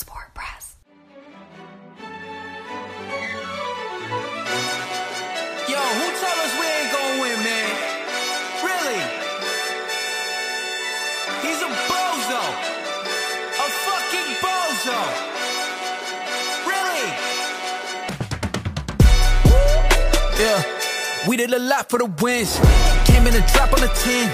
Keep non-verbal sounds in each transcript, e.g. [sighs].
Sport Press. Yo, who told us we ain't gonna win, man? Really? He's a bozo. A fucking bozo. Really? Yeah, we did a lot for the wins. Came in a drop on the 10.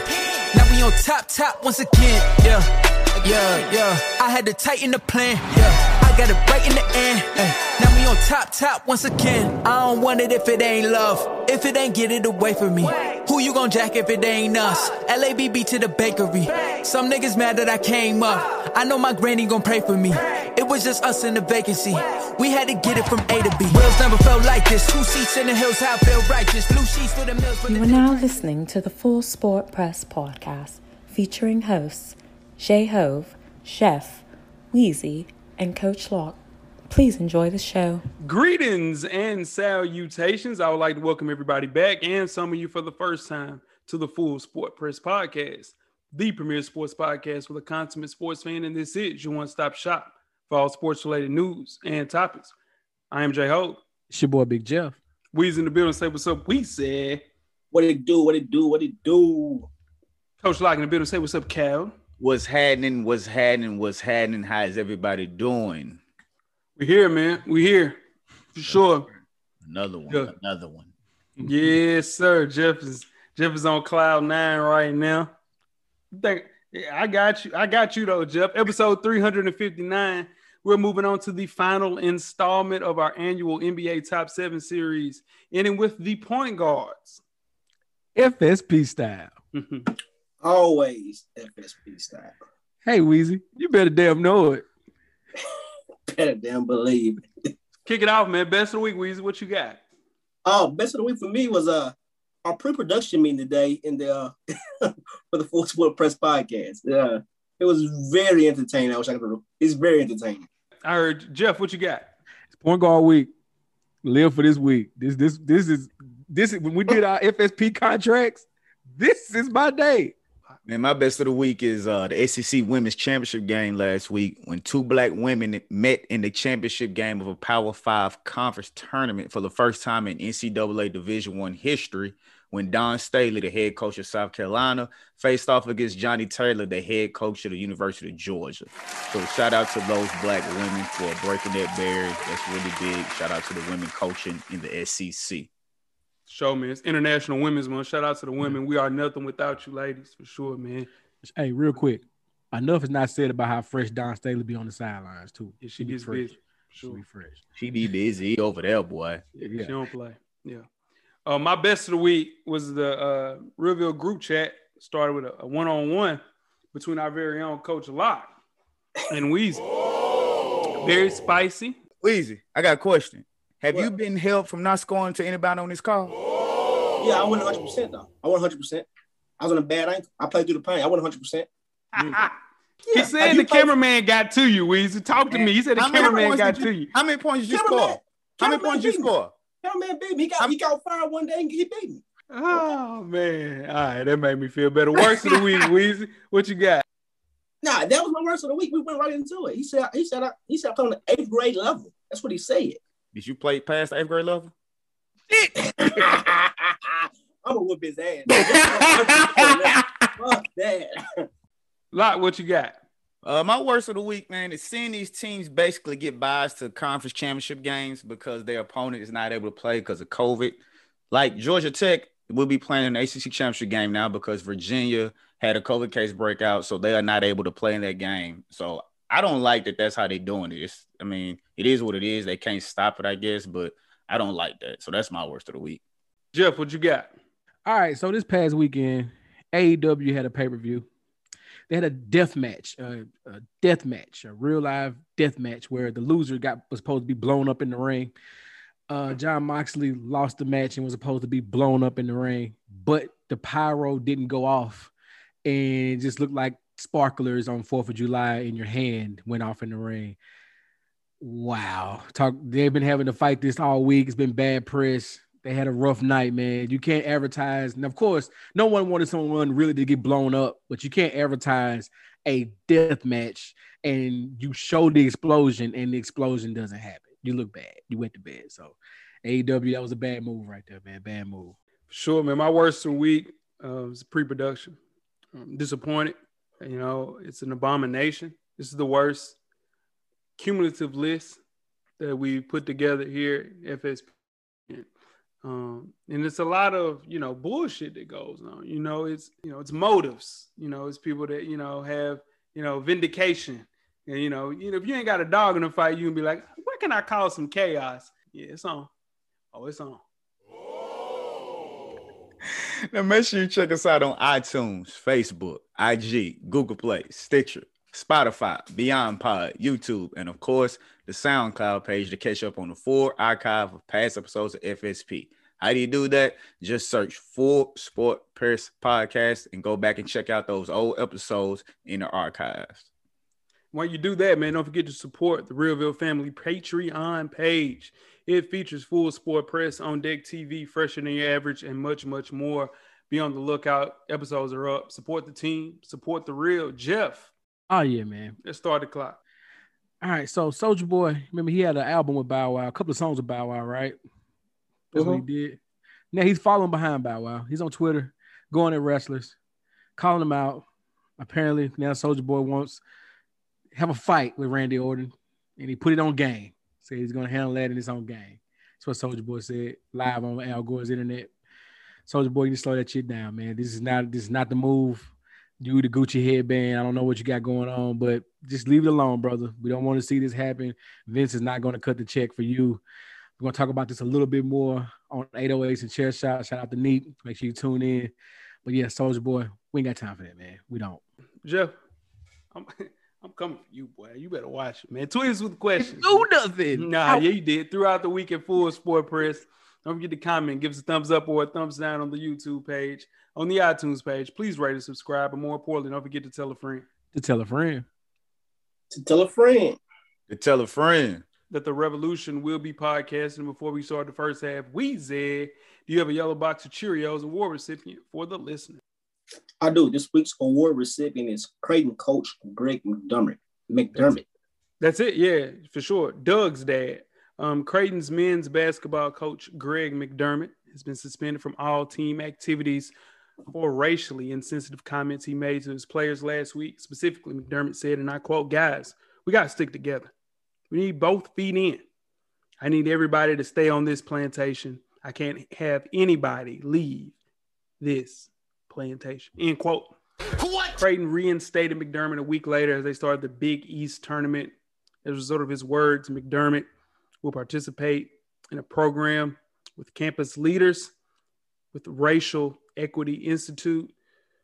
Now we on top, top once again. Yeah, yeah, yeah. I had to tighten the plan. Yeah, I got it right in the end. Ay, now we on top, top once again. I don't want it if it ain't love. If it ain't, get it away from me. Who you gon' jack if it ain't us? Uh. LABB to the bakery. Some niggas mad that I came up. Uh. I know my granny gon' pray for me. It was just us in the vacancy. We had to get it from A to B. Wheels never felt like this. Two seats in the hills, how I feel righteous. Blue sheets for the mills. You are now listening to the Full Sport Press podcast featuring hosts Jay Hove, Chef, Weezy, and Coach Lock. Please enjoy the show. Greetings and salutations. I would like to welcome everybody back and some of you for the first time to the Full Sport Press Podcast, the premier sports podcast with a consummate sports fan. And this is your one stop shop for all sports related news and topics. I am Jay Hope. It's your boy Big Jeff. We's in the building. Say what's up. We said What it do? What it do? What it do? Coach Lock in the building. Say what's up, Cal. What's happening? What's happening? What's happening? How's everybody doing? We're here, man. We're here for sure. Another one. Yeah. Another one. Yes, sir. Jeff is Jeff is on cloud nine right now. Think yeah, I got you. I got you though, Jeff. Episode 359. We're moving on to the final installment of our annual NBA Top 7 series, ending with the point guards. FSP style. [laughs] Always FSP style. Hey Weezy, you better damn know it. [laughs] Better damn believe. it. Kick it off, man. Best of the week, Weezy. What you got? Oh, best of the week for me was uh our pre-production meeting today in the uh, [laughs] for the Full Sport Press podcast. Yeah, it was very entertaining. I wish I could. It's very entertaining. I heard Jeff, what you got? It's point guard week. Live for this week. This this this is this is when we did our FSP contracts. This is my day. Man, my best of the week is uh, the SEC Women's Championship game last week when two black women met in the championship game of a Power Five conference tournament for the first time in NCAA Division One history. When Dawn Staley, the head coach of South Carolina, faced off against Joni Taylor, the head coach of the University of Georgia. So shout out to those black women for breaking that barrier. That's really big. Shout out to the women coaching in the SEC. Show man, It's International Women's Month. Shout out to the women. We are nothing without you, ladies, for sure, man. Hey, real quick. Enough is not said about how fresh Dawn Staley be on the sidelines too. Yeah, she be gets fresh. busy. She Sure. be fresh. She be busy over there, boy. She Yeah. don't play. Yeah. Uh, my best of the week was the uh, Reveal group chat. Started with a, a one-on-one between our very own Coach Lock and Weezy. Very spicy. Weezy, I got a question. Have you been helped from not scoring to anybody on this call? Yeah, I went 100 percent though. I went 100. percent I was on a bad ankle. I played through the pain. I went 100. percent mm. [laughs] he said the cameraman got to you, Weezy. Talk to me. He said the How many cameraman points got did to you- you. How many points did you Cameraman- score? How many points did you score? Cameraman beat me. He got he got fired one day and he beat me. Oh man. All right, that made me feel better. Worst of the week, [laughs] Weezy. What you got? Nah, that was my worst of the week. We went right into it. He said he said I, he said I played on the eighth grade level. That's what he said. Did you play past the eighth grade level? [laughs] [laughs] I'm gonna whoop his ass. Fuck that. Lot, what you got? Uh, my worst of the week, man, is seeing these teams basically get buys to conference championship games because their opponent is not able to play because of COVID. Like Georgia Tech will be playing an ACC championship game now because Virginia had a COVID case breakout, so they are not able to play in that game. So I don't like that. That's how they're doing it. It's, I mean, it is what it is. They can't stop it, I guess, but I don't like that. So that's my worst of the week. Jeff, what you got? All right, so this past weekend, AEW had a pay per view. They had a death match, uh, a death match, a real live death match where the loser got was supposed to be blown up in the ring. Uh, Jon Moxley lost the match and was supposed to be blown up in the ring, but the pyro didn't go off, and it just looked like sparklers on Fourth of July in your hand went off in the rain. Wow, talk. They've been having to fight this all week. It's been bad press. They had a rough night, man. You can't advertise, and of course, no one wanted someone really to get blown up, but you can't advertise a death match and you show the explosion and the explosion doesn't happen. You look bad. You went to bed. So AEW, that was a bad move right there, man. Bad move. Sure, man. My worst of the week uh, was pre-production. I'm disappointed. You know, it's an abomination. This is the worst cumulative list that we put together here at FSP. Um, and it's a lot of you know bullshit that goes on. You know, it's you know it's motives. You know, it's people that you know have you know vindication. And you know, you know, if you ain't got a dog in the fight, you can be like, where can I cause some chaos? Yeah, it's on. Oh, it's on. Now make sure you check us out on iTunes, Facebook, IG, Google Play, Stitcher, Spotify, Beyond Pod, YouTube, and of course the SoundCloud page to catch up on the full archive of past episodes of FSP. How do you do that? Just search Full Sport Press Podcast and go back and check out those old episodes in the archives. While you do that, man, don't forget to support the Realville Family Patreon page. It features full sport press on deck TV, fresher than your average, and much, much more. Be on the lookout. Episodes are up. Support the team. Support the real. Jeff, Oh yeah, man. let's start the clock. All right, so Soulja Boy, remember he had an album with Bow Wow, a couple of songs with Bow Wow, right? That's what he uh-huh. did. Now he's following behind Bow Wow. He's on Twitter, going at wrestlers, calling them out. Apparently, now Soulja Boy wants have a fight with Randy Orton, and he put it on game. Said he's gonna handle that in his own game. That's what Soulja Boy said live on Al Gore's internet. Soulja Boy, you need to slow that shit down, man. This is not this is not the move. You the Gucci headband. I don't know what you got going on, but just leave it alone, brother. We don't want to see this happen. Vince is not going to cut the check for you. We're going to talk about this a little bit more on 808s and chair shot. Shout out to Neat. Make sure you tune in. But yeah, Soulja Boy, we ain't got time for that, man. We don't. Jeff, I'm, [laughs] I'm coming for you, boy. You better watch it, man. Tweet us with questions. Do nothing. Nah, yeah, you did. Throughout the week at Full Sport Press. Don't forget to comment, give us a thumbs up or a thumbs down on the YouTube page, on the iTunes page. Please rate and subscribe. But more importantly, don't forget to tell a friend To tell a friend. To tell a friend. To tell a friend. that the revolution will be podcasting. Before we start the first half, we said, do you have a yellow box of Cheerios award recipient for the listener? I do. This week's award recipient is Creighton coach Greg McDermott. McDermott. That's it. Yeah, for sure. Doug's dad. Um, Creighton's men's basketball coach, Greg McDermott, has been suspended from all team activities for racially insensitive comments he made to his players last week. Specifically, McDermott said, and I quote, guys, we got to stick together. We need both feet in. I need everybody to stay on this plantation. I can't have anybody leave this plantation. End quote. What? Creighton reinstated McDermott a week later as they started the Big East tournament. As a result of his words, McDermott will participate in a program with campus leaders with the Racial Equity Institute,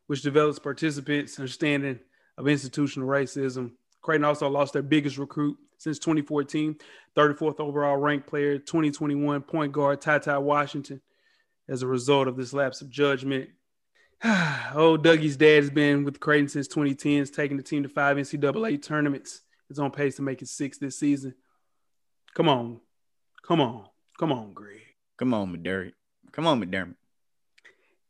which develops participants' understanding of institutional racism. Creighton also lost their biggest recruit since 2014, 34th overall ranked player, 2021 point guard Ty Ty Washington, as a result of this lapse of judgment. [sighs] Old Dougie's dad has been with Creighton since 2010, has taken the team to five NCAA tournaments. Is on pace to make it six this season. Come on. Come on. Come on, Greg. Come on, McDermott. Come on, McDermott.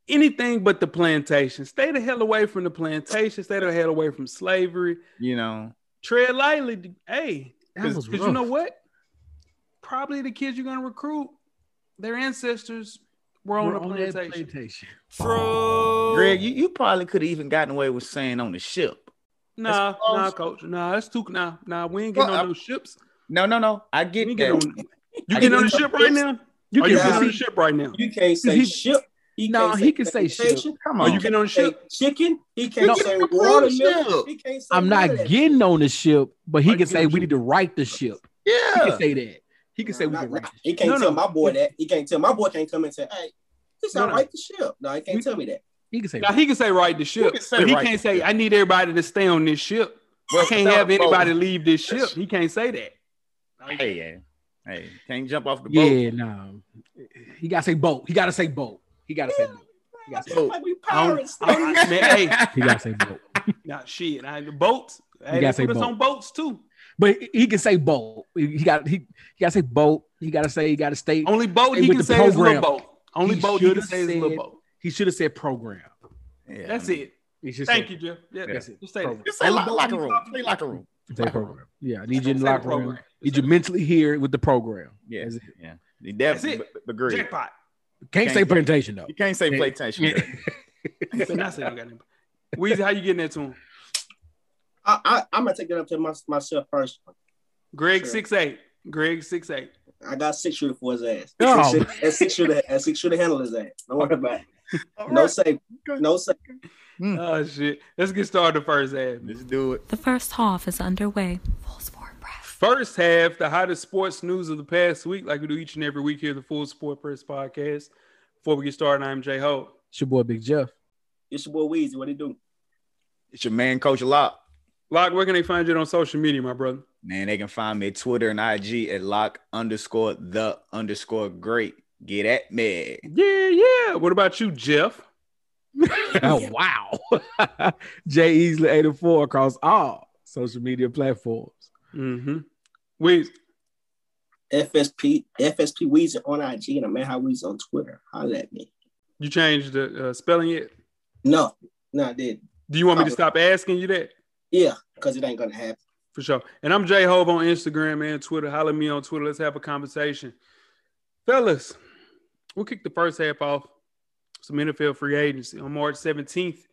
Anything but the plantation. Stay the hell away from the plantation. Stay the hell away from slavery. You know, Tread lightly. Hey, That because you know what? Probably the kids you're going to recruit, their ancestors were on We're the on that plantation. plantation. Greg, you, you probably could have even gotten away with saying on the ship. Nah, nah, coach. Nah, that's too. Nah, nah, we ain't getting Well, on I- those ships. No, no, no. I get that. getting on. You I getting on the get- ship right now? You can you getting on the ship right now? You can't say He- ship. He No, can't he can say ship. plantation. Come Are on. you getting on the ship? chicken. He can't No. say Ship. watermelon. He can't say I'm not getting on the ship, but he Are can say we need to right the ship. Yeah, he can say that. He can say we Nah, can nah, right nah. the He ship. can't No, tell no. my boy that. He can't tell my boy can't come and say, "Hey, this No, not no. right the ship." No, he can't We- tell me that. He can say Now he can say right the ship, can say but he can't say ship. I need everybody to stay on this ship. Well, I can't no, have boat. anybody leave this ship. He can't say that. Hey, yeah. Hey, can't jump off the boat. Yeah, no. He gotta say boat. He gotta say boat. He gotta say boat. He gotta say, Oh. Like we I don't- pirates. I- I- man, hey, he gotta say boat. nah, shit. I, the boats. Hey, You they gotta say put us boat. on boats too. But he can say boat. He he got he, he gotta say boat. He got to say he got to stay. Only boat he can the say is little program. boat. Only He boat he can should've say is little said- boat. He should have said program. Yeah. That's it. He should Thank say, you, Jeff. Yeah, That's it. Just say Program. that. You say lo- locker room. Play locker room. Say program. Yeah, I need you in the locker room. program. Need you mentally here with the program. Yeah, That's it. yeah. He definitely That's b- agree. Jackpot. Can't say Can't- presentation though. You can't say Yeah. PlayStation. Yeah. But not saying you got him. [laughs] Weezy, how you getting that to him? I, I I'm gonna take that up to my, myself first. Greg Sure. six eight. Greg six eight. I got six shooter for his ass. Oh. Six shooter, and six shooter, and six shooter handle his ass. Don't worry about it. [laughs] No safe. No safe. Hmm. Hmm. Oh shit. Let's get started the first half. Let's do it. The first half is underway. Full sport press. First half, the hottest sports news of the past week, like we do each and every week here at the Full Sport Press Podcast. Before we get started, I'm Jay Ho. It's your boy Big Jeff. It's your boy Weezy. What he do? It's your man, Coach Lock. Lock, where can they find you on social media, my brother? Man, they can find me at Twitter and IG at lock underscore the underscore great. Get at me. Yeah, yeah. What about you, Jeff? [laughs] oh wow. [laughs] Jay Easley 84 across all social media platforms. Mm-hmm. Weezy. FSP FSP Weezy on IG and a man how Weezy on Twitter. Holla at me. You changed the uh, spelling yet? No, no, I didn't. Do you want me to stop asking you that? Yeah, because it ain't gonna happen. For sure. And I'm J Hove on Instagram and Twitter. Holler me on Twitter. Let's have a conversation. Fellas, we'll kick the first half off. Some NFL free agency. On March 17th,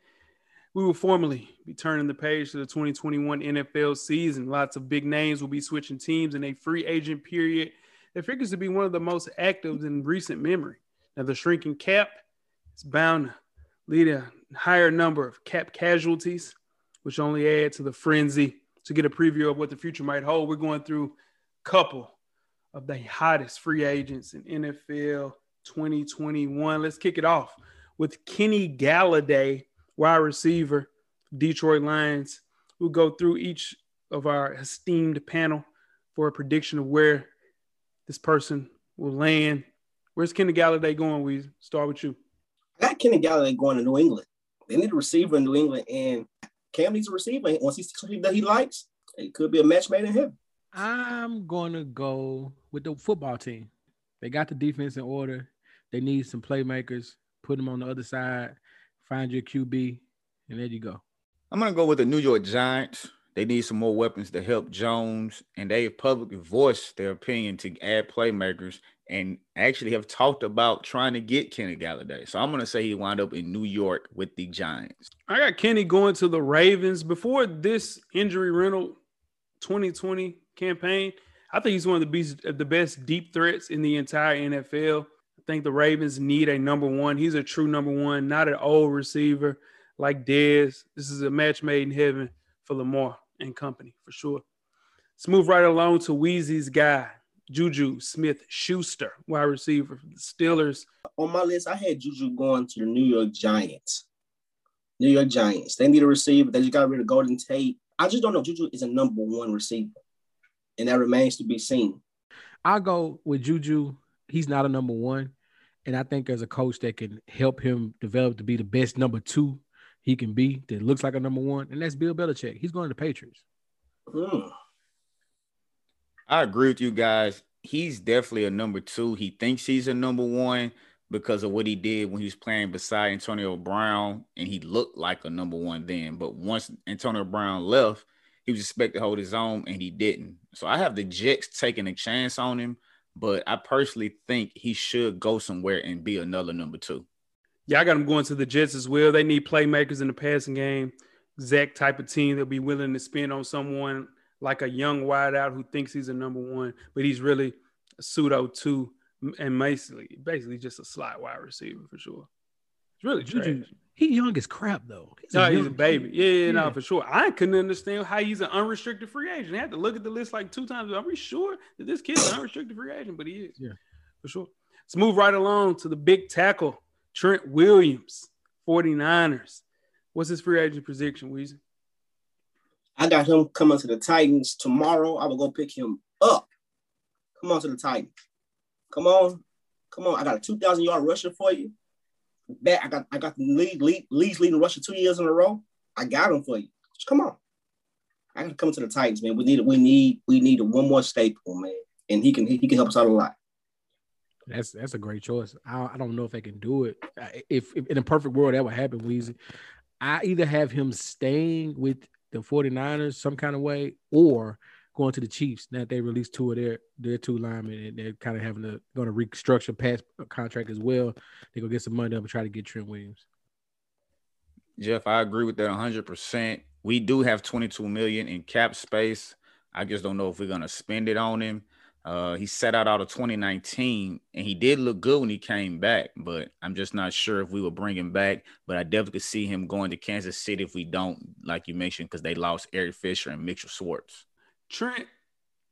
we will formally be turning the page to the 2021 NFL season. Lots of big names will be switching teams in a free agent period that figures to be one of the most active in recent memory. Now, the shrinking cap is bound to lead a higher number of cap casualties, which only add to the frenzy. To get a preview of what the future might hold, we're going through a couple of the hottest free agents in NFL 2021. Let's kick it off with Kenny Golladay, wide receiver, Detroit Lions. We'll go through each of our esteemed panel for a prediction of where this person will land. Where's Kenny Golladay going? We start with you. I got Kenny Golladay going to New England. They need a receiver in New England, and Cam needs a receiver. Once he sees something that he likes, it could be a match made in heaven. I'm gonna go with the football team. They got the defense in order. They need some playmakers. Put them on the other side. Find your QB, and there you go. I'm gonna go with the New York Giants. They need some more weapons to help Jones, and they have publicly voiced their opinion to add playmakers, and actually have talked about trying to get Kenny Golladay. So I'm gonna say he wound up in New York with the Giants. I got Kenny going to the Ravens before this injury rental 2020 campaign. I think he's one of the best, the best deep threats in the entire NFL. I think the Ravens need a number one. He's a true number one, not an old receiver like Dez. This is a match made in heaven for Lamar and company for sure. Let's move right along to Weezy's guy, Juju Smith Schuster, wide receiver for the Steelers. On my list, I had Juju going to the New York Giants. New York Giants. They need a receiver. They just got rid of Golden Tate. I just don't know. Juju is a number one receiver, and that remains to be seen. I'll go with Juju. He's not a number one. And I think as a coach that can help him develop to be the best number two he can be, that looks like a number one, and that's Bill Belichick. He's going to the Patriots. Hmm. I agree with you guys. He's definitely a number two. He thinks he's a number one because of what he did when he was playing beside Antonio Brown, and he looked like a number one then. But once Antonio Brown left, he was expected to hold his own, and he didn't. So I have the Jets taking a chance on him, but I personally think he should go somewhere and be another number two. Yeah, I got him going to the Jets as well. They need playmakers in the passing game, exact type of team that'll be willing to spend on someone like a young wideout who thinks he's a number one, but he's really pseudo two and basically basically just a slot wide receiver for sure. It's really Juju, he young as crap though. He's No, he's a baby. kid. Yeah, yeah, no, for sure. I couldn't understand how he's an unrestricted free agent. I had to look at the list like two times. Are we sure that this kid's an unrestricted free agent? But he is. Yeah. For sure. Let's move right along to the big tackle, Trent Williams, 49ers. What's his free agent prediction, Weezy? I got him coming to the Titans tomorrow. I will go pick him up. Come on to the Titans. Come on. Come on. I got a 2,000 yard rusher for you. Back, I got I got the lead, lead leads leading rusher two years in a row. I got him for you. Just come on. I got to come to the Titans, man. We need we need we need one more staple, man. And he can he can help us out a lot. That's that's a great choice. I, I don't know if they can do it. If, if in a perfect world that would happen, Weezy. I either have him staying with the 49ers some kind of way or going to the Chiefs. Now they released two of their their two linemen and they're kind of having to going to restructure past contract as well. They're gonna get some money up and try to get Trent Williams. Jeff, I agree with that 100. percent We do have 22 million in cap space. I just don't know if we're gonna spend it on him. Uh, he set out out of 2019 and he did look good when he came back, but I'm just not sure if we will bring him back. But I definitely could see him going to Kansas City if we don't, like you mentioned, because they lost Eric Fisher and Mitchell Schwartz. Trent,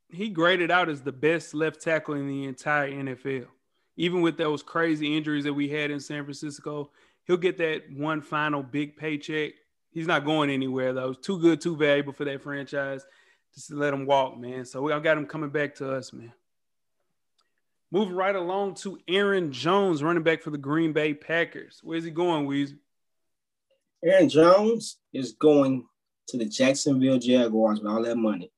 he graded out as the best left tackle in the entire NFL. Even with those crazy injuries that we had in San Francisco, he'll get that one final big paycheck. He's not going anywhere though. Too good, too valuable for that franchise. Just let him walk, man. So I got him coming back to us, man. Moving right along to Aaron Jones, running back for the Green Bay Packers. Where's he going, Weezy? Aaron Jones is going to the Jacksonville Jaguars with all that money.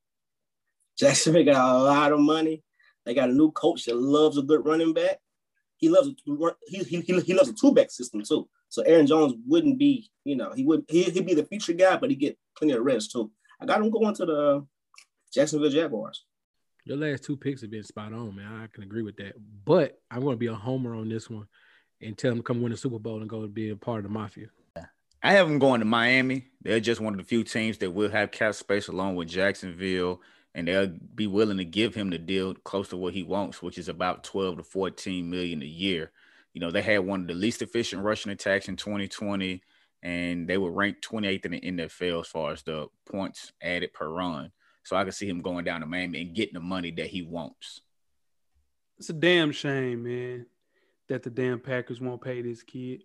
Jacksonville got a lot of money. They got a new coach that loves a good running back. He loves a, he, he, he loves a two back system too. So Aaron Jones wouldn't be, you know, he would he, he'd be the feature guy, but he get plenty of rest too. I got him going to the Jacksonville Jaguars. Your last two picks have been spot on, man. I can agree with that. But I'm going to be a homer on this one and tell him to come win the Super Bowl and go be a part of the mafia. I have them going to Miami. They're just one of the few teams that will have cap space along with Jacksonville and they'll be willing to give him the deal close to what he wants, which is about 12 to 14 million a year. You know, they had one of the least efficient rushing attacks in 2020, and they were ranked 28th in the NFL as far as the points added per run. So I can see him going down to Miami and getting the money that he wants. It's a damn shame, man, that the damn Packers won't pay this kid.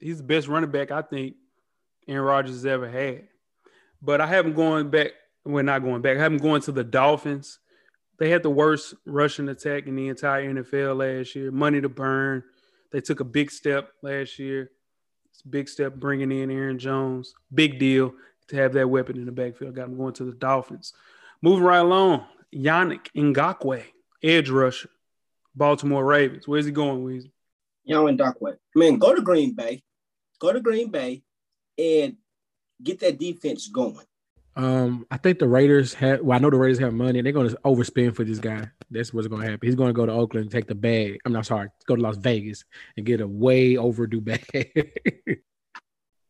He's the best running back I think Aaron Rodgers has ever had. But I have him going back we're not going back. I have them going to the Dolphins. They had the worst rushing attack in the entire NFL last year. Money to burn. They took a big step last year. It's a big step bringing in Aaron Jones. Big deal to have that weapon in the backfield. Got them going to the Dolphins. Moving right along, Yannick Ngakoue, edge rusher, Baltimore Ravens. Where's he going, Weezy? Yannick Ngakoue. Man, go to Green Bay. Go to Green Bay and get that defense going. Um, I think the Raiders have. Well, I know the Raiders have money, and they're going to overspend for this guy. That's what's going to happen. He's going to go to Oakland, and take the bag. I'm not sorry, go to Las Vegas and get a way overdue bag. [laughs]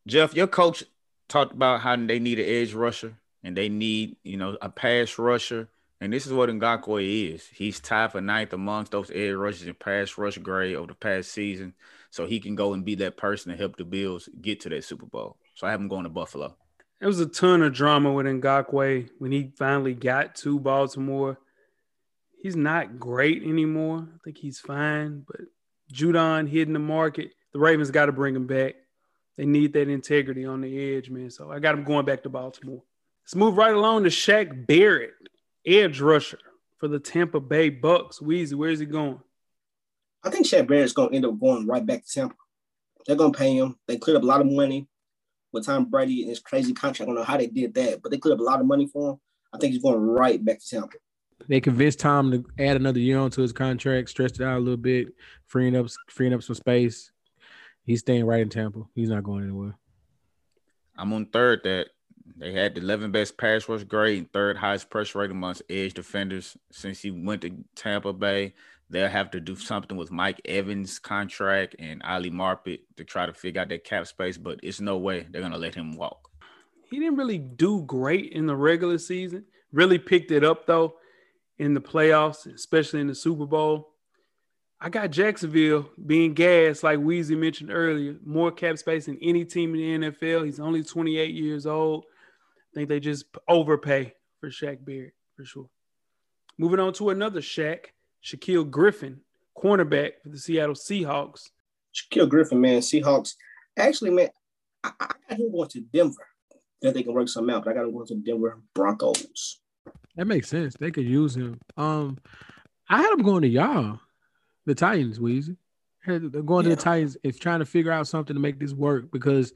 Jeff, your coach talked about how they need an edge rusher and they need, you know, a pass rusher. And this is what Ngakoue is. He's tied for ninth amongst those edge rushers in pass rush grade over the past season. So he can go and be that person to help the Bills get to that Super Bowl. So I have him going to Buffalo. There was a ton of drama with Ngakoue when he finally got to Baltimore. He's not great anymore. I think he's fine, but Judon hitting the market. The Ravens got to bring him back. They need that integrity on the edge, man. So I got him going back to Baltimore. Let's move right along to Shaq Barrett, edge rusher for the Tampa Bay Bucks. Weezy, where's he going? I think Shaq Barrett's going to end up going right back to Tampa. They're going to pay him. They cleared up a lot of money with Tom Brady and his crazy contract. I don't know how they did that, but they cleared up a lot of money for him. I think he's going right back to Tampa. They convinced Tom to add another year onto his contract, stretched it out a little bit, freeing up freeing up some space. He's staying right in Tampa. He's not going anywhere. I'm on third that they had the 11 best pass rush grade and third highest pressure rate amongst edge defenders since he went to Tampa Bay. They'll have to do something with Mike Evans' contract and Ali Marpet to try to figure out that cap space, but it's no way they're gonna let him walk. He didn't really do great in the regular season. Really picked it up though in the playoffs, especially in the Super Bowl. I got Jacksonville being gas, like Weezy mentioned earlier, more cap space than any team in the NFL. He's only 28 years old. I think they just overpay for Shaq Barrett for sure. Moving on to another Shaq. Shaquill Griffin, cornerback for the Seattle Seahawks. Shaquill Griffin, man, Seahawks. Actually, man, I, I got him going to Denver. That they can work something out, but I got him going to Denver Broncos. That makes sense. They could use him. Um, I had him going to y'all, the Titans, Weezy. Had going yeah. to the Titans is trying to figure out something to make this work because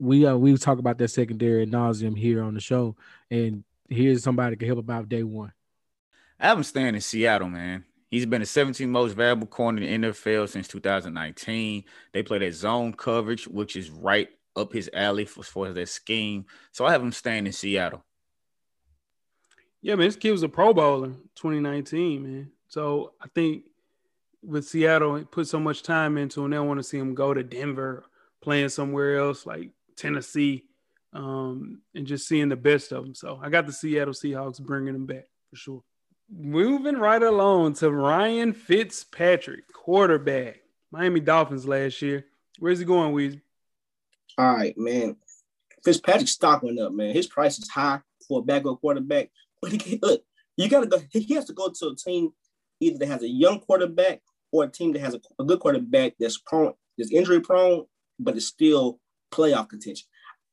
we uh we talk about that secondary nauseum here on the show, and here's somebody that can help about day one. I have him staying in Seattle, man He's been the 17th most valuable corner in the NFL since 2019. They play that zone coverage, which is right up his alley for, far as their scheme. So I have him staying in Seattle. Yeah, man, this kid was a Pro Bowler 2019, man. So I think with Seattle, put so much time into and They want to see him go to Denver, playing somewhere else like Tennessee, um, and just seeing the best of him. So I got the Seattle Seahawks bringing him back for sure. Moving right along to Ryan Fitzpatrick, quarterback, Miami Dolphins last year. Where's he going, Weezy? All right, man. Fitzpatrick's stock went up, man. His price is high for a backup quarterback. But he look, you gotta go. He has to go to a team either that has a young quarterback or a team that has a, a good quarterback that's prone, that's injury prone, but is still playoff contention.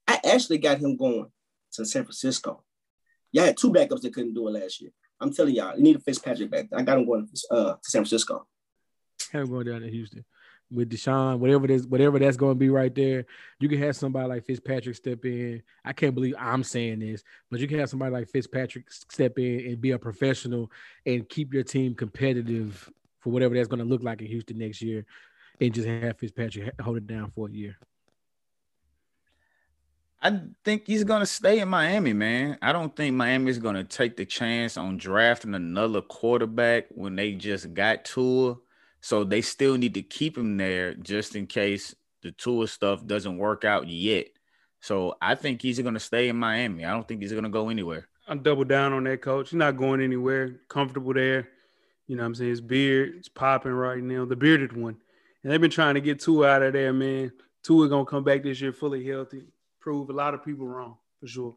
I actually got him going to San Francisco. Y'all had two backups that couldn't do it last year. I'm telling y'all, you need a Fitzpatrick back. I got him going uh, to San Francisco. Have going down to Houston with Deshaun, whatever this, whatever that's going to be right there. You can have somebody like Fitzpatrick step in. I can't believe I'm saying this, but you can have somebody like Fitzpatrick step in and be a professional and keep your team competitive for whatever that's going to look like in Houston next year, and just have Fitzpatrick hold it down for a year. I think he's gonna stay in Miami, man. I don't think Miami's gonna take the chance on drafting another quarterback when they just got Tua. So they still need to keep him there just in case the Tua stuff doesn't work out yet. So I think he's gonna stay in Miami. I don't think he's gonna go anywhere. I'm double down on that, coach. He's not going anywhere. Comfortable there. You know what I'm saying? His beard is popping right now, the bearded one. And they've been trying to get Tua out of there, man. Two Tua gonna come back this year fully healthy prove a lot of people wrong for sure.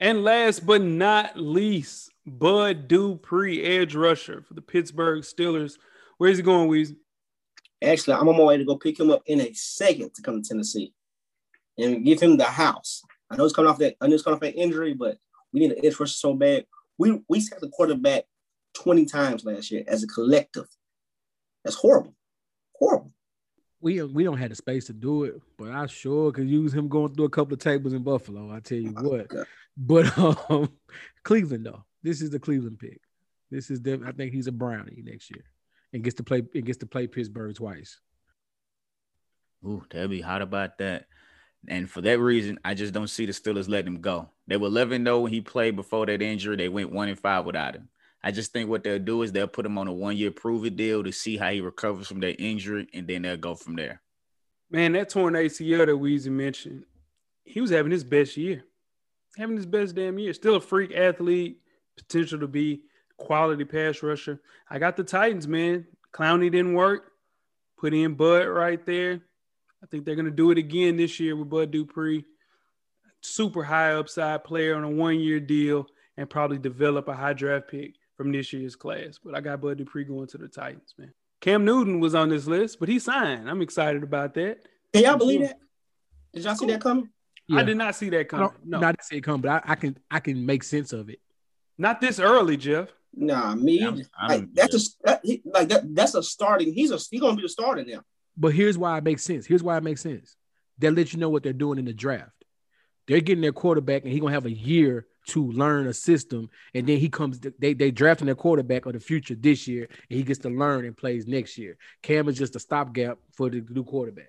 And last but not least, Bud Dupree, edge rusher for the Pittsburgh Steelers. Where's he going, Weezy? Actually, I'm on my way to go pick him up in a second to come to Tennessee and give him the house. I know he's coming off that. I know he's coming off that injury, but we need an edge rusher so bad. We we sacked the quarterback 20 times last year as a collective. That's horrible. Horrible we we don't have the space to do it, but I sure could use him going through a couple of tables in Buffalo. I tell you oh, what. But um, [laughs] Cleveland though, this is the Cleveland pick. This is the I think he's a brownie next year, and gets to play and gets to play Pittsburgh twice. Ooh, they'll be hot about that. And for that reason, I just don't see the Steelers letting him go. They were 11 though when he played before that injury. They went one and five without him. I just think what they'll do is they'll put him on a one year prove it deal to see how he recovers from that injury, and then they'll go from there. Man, that torn ACL that Weezy mentioned, he was having his best year, having his best damn year. Still a freak athlete, potential to be quality pass rusher. I got the Titans, man. Clowney didn't work. Put in Bud right there. I think they're gonna do it again this year with Bud Dupree. Super high upside player on a one year deal and probably develop a high draft pick from this year's class. But I got Bud Dupree going to the Titans, man. Cam Newton was on this list, but he signed. I'm excited about that. Can y'all believe that? Did y'all see that coming? Yeah. I did not see that coming. No, not see it come, but I, I, can I can make sense of it. Not this early, Jeff. Nah, me. I'm, I'm, like, that's a that, he, like that, that's a starting. He's a he's gonna be the starter now. But here's why it makes sense. Here's why it makes sense. They let you know what they're doing in the draft. They're getting their quarterback, and he's gonna have a year to learn a system, and then he comes. They they drafting their quarterback of the future this year, and he gets to learn and plays next year. Cam is just a stopgap for the new quarterback.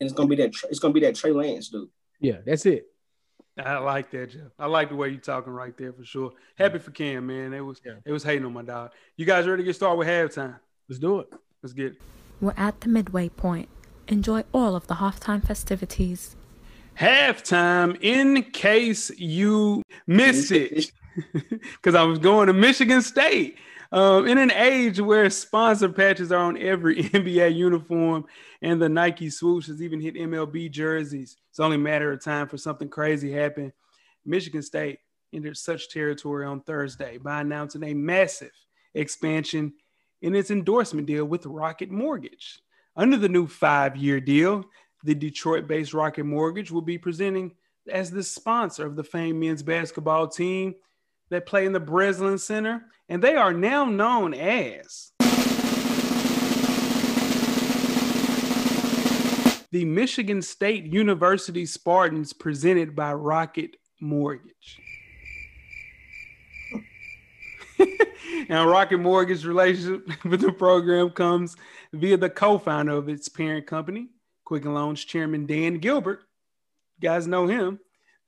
And it's gonna be that. It's gonna be that Trey Lance dude. Yeah, that's it. I like that, Jeff. I like the way you're talking right there for sure. Happy for Cam, man. It was yeah. it was hating on my dog. You guys ready to get started with halftime? Let's do it. Let's get it. We're at the midway point. Enjoy all of the halftime festivities halftime in case you miss it. [laughs] Because I was going to Michigan State. Um, in an age where sponsor patches are on every [laughs] NBA uniform and the Nike swoosh has even hit MLB jerseys, it's only a matter of time for something crazy happen. Michigan State entered such territory on Thursday by announcing a massive expansion in its endorsement deal with Rocket Mortgage. Under the new five year deal, the Detroit based Rocket Mortgage will be presenting as the sponsor of the famed men's basketball team that play in the Breslin Center, and they are now known as the Michigan State University Spartans, presented by Rocket Mortgage. [laughs] now, Rocket Mortgage relationship [laughs] with the program comes via the co-founder of its parent company, Quicken Loans chairman Dan Gilbert. You guys know him.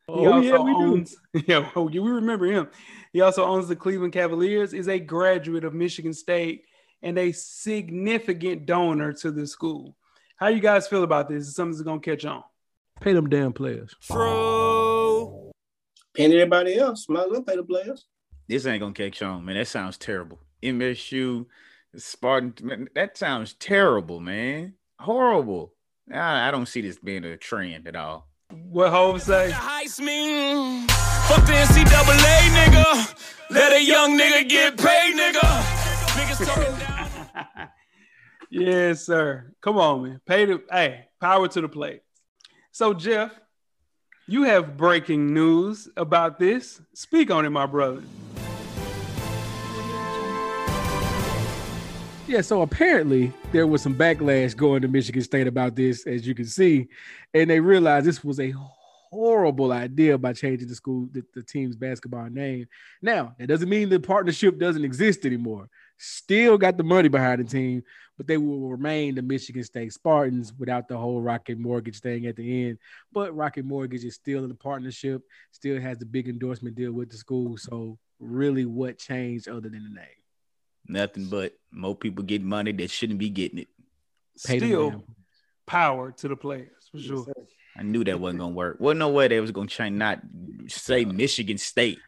Oh, he Oh, yeah, we do. [laughs] Yeah, oh, yeah, we remember him. He also owns the Cleveland Cavaliers, is a graduate of Michigan State, and a significant donor to the school. How you guys feel about this? Is something that's gonna catch on? Pay them damn players. True. Paying everybody else. Might as well pay the players. This ain't gonna catch on, man. That sounds terrible. MSU, Spartan, man, that sounds terrible, man. Horrible. I, I don't see this being a trend at all. What Hove say? Heist me. Fuck the NCAA, nigga. Let a young nigga get paid, nigga. Niggas talking down. [laughs] yes, sir. Come on, man. Pay the hey, power to the plate. So, Jeff, you have breaking news about this. Speak on it, my brother. Yeah, so apparently there was some backlash going to Michigan State about this, as you can see, and they realized this was a horrible idea by changing the school, the, the team's basketball name. Now, that doesn't mean the partnership doesn't exist anymore. Still got the money behind the team, but they will remain the Michigan State Spartans without the whole Rocket Mortgage thing at the end. But Rocket Mortgage is still in the partnership, still has the big endorsement deal with the school. So, really, what changed other than the name? Nothing but more people get money that shouldn't be getting it. Pay them Still power to the players for sure. I knew that wasn't gonna work. Wasn't no way they was gonna change not say Michigan State.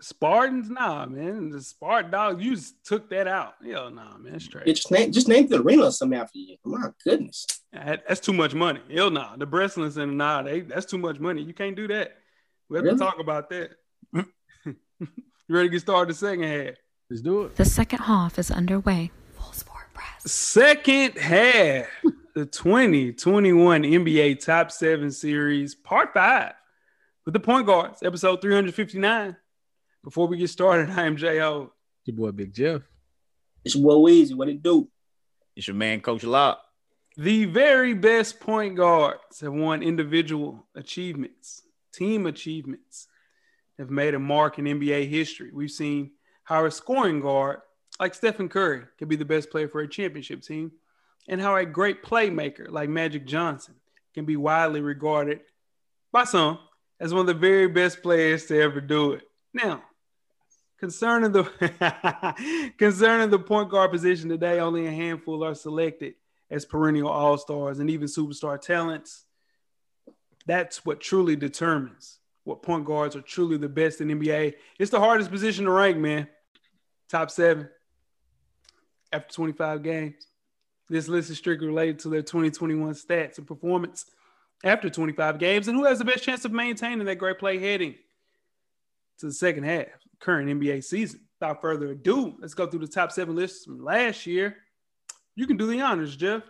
Spartans, nah, man. The Spartan dog, you just took that out. Hell nah, man. It's Yeah, straight. just name just name the arena or something after you. My goodness. That- That's too much money. Hell nah. The Breslins and nah, they that's too much money. You can't do that. We have Really? to talk about that. [laughs] you ready to get started the second half? Let's do it. The second half is underway. Full sport press. Second half, the 2021 NBA Top 7 Series, Part 5, with the point guards, episode 359. Before we get started, I am J.O. Your boy Big Jeff. It's your boy Weezy. What it do? It's your man, Coach Lock. The very best point guards have won individual achievements, team achievements, have made a mark in NBA history. We've seen how a scoring guard like Stephen Curry can be the best player for a championship team, and how a great playmaker like Magic Johnson can be widely regarded by some as one of the very best players to ever do it. Now, concerning the [laughs] concerning the point guard position today, only a handful are selected as perennial all stars and even superstar talents. That's what truly determines what point guards are truly the best in NBA. It's the hardest position to rank, man. Top seven after 25 games. This list is strictly related to their 2021 stats and performance after 25 games and who has the best chance of maintaining that great play heading to the second half, current NBA season. Without further ado, let's go through the top seven lists from last year. You can do the honors, Jeff.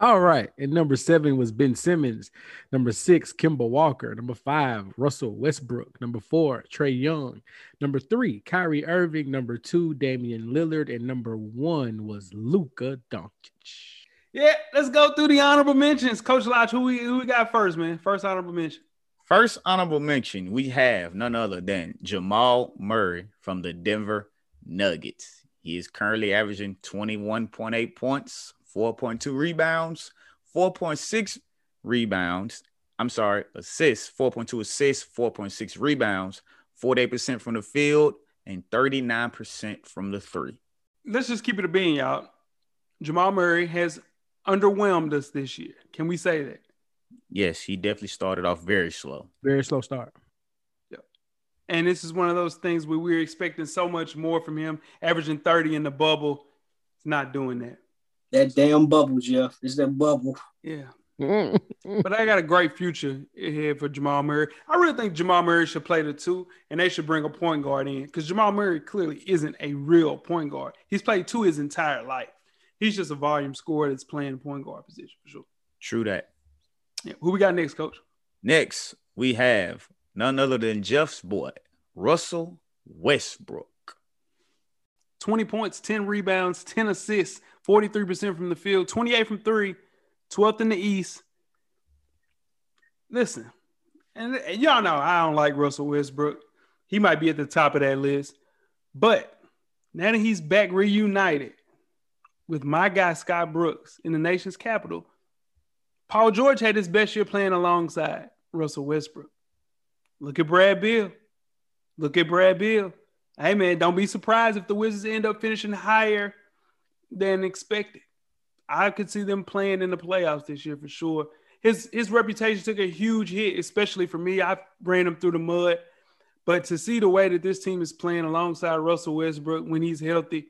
All right. And number seven was Ben Simmons. Number six, Kemba Walker. Number five, Russell Westbrook. Number four, Trae Young. Number three, Kyrie Irving. Number two, Damian Lillard. And number one was Luka Doncic. Yeah, let's go through the honorable mentions. Coach Lock, who we who we got first, man? First honorable mention. First honorable mention, we have none other than Jamal Murray from the Denver Nuggets. He is currently averaging 21.8 points, 4.2 rebounds, 4.6 rebounds. I'm sorry, assists, 4.2 assists, 4.6 rebounds, 48% from the field, and 39% from the three. Let's just keep it a bean, y'all. Jamal Murray has underwhelmed us this year. Can we say that? Yes, he definitely started off very slow. Very slow start. And this is one of those things where we're expecting so much more from him, averaging 30 in the bubble. It's not doing that. That damn bubble, Jeff. It's that bubble. Yeah. Mm. but I got a great future ahead for Jamal Murray. I really think Jamal Murray should play the two, and they should bring a point guard in because Jamal Murray clearly isn't a real point guard. He's played two his entire life. He's just a volume scorer that's playing the point guard position for sure. True that. Yeah. Who we got next, coach? Next, we have none other than Jeff's boy, Russell Westbrook. 20 points, 10 rebounds, 10 assists, 43% from the field, 28 from three, 12th in the East. Listen, and, and y'all know I don't like Russell Westbrook. He might be at the top of that list, but Now that he's back reunited with my guy Scott Brooks in the nation's capital, Paul George had his best year playing alongside Russell Westbrook. Look at Brad Beal. Look at Brad Beal. Hey man, don't be surprised if the Wizards end up finishing higher than expected. I could see them playing in the playoffs this year for sure. His his reputation took a huge hit, especially for me. I ran him through the mud. But to see the way that this team is playing alongside Russell Westbrook when he's healthy,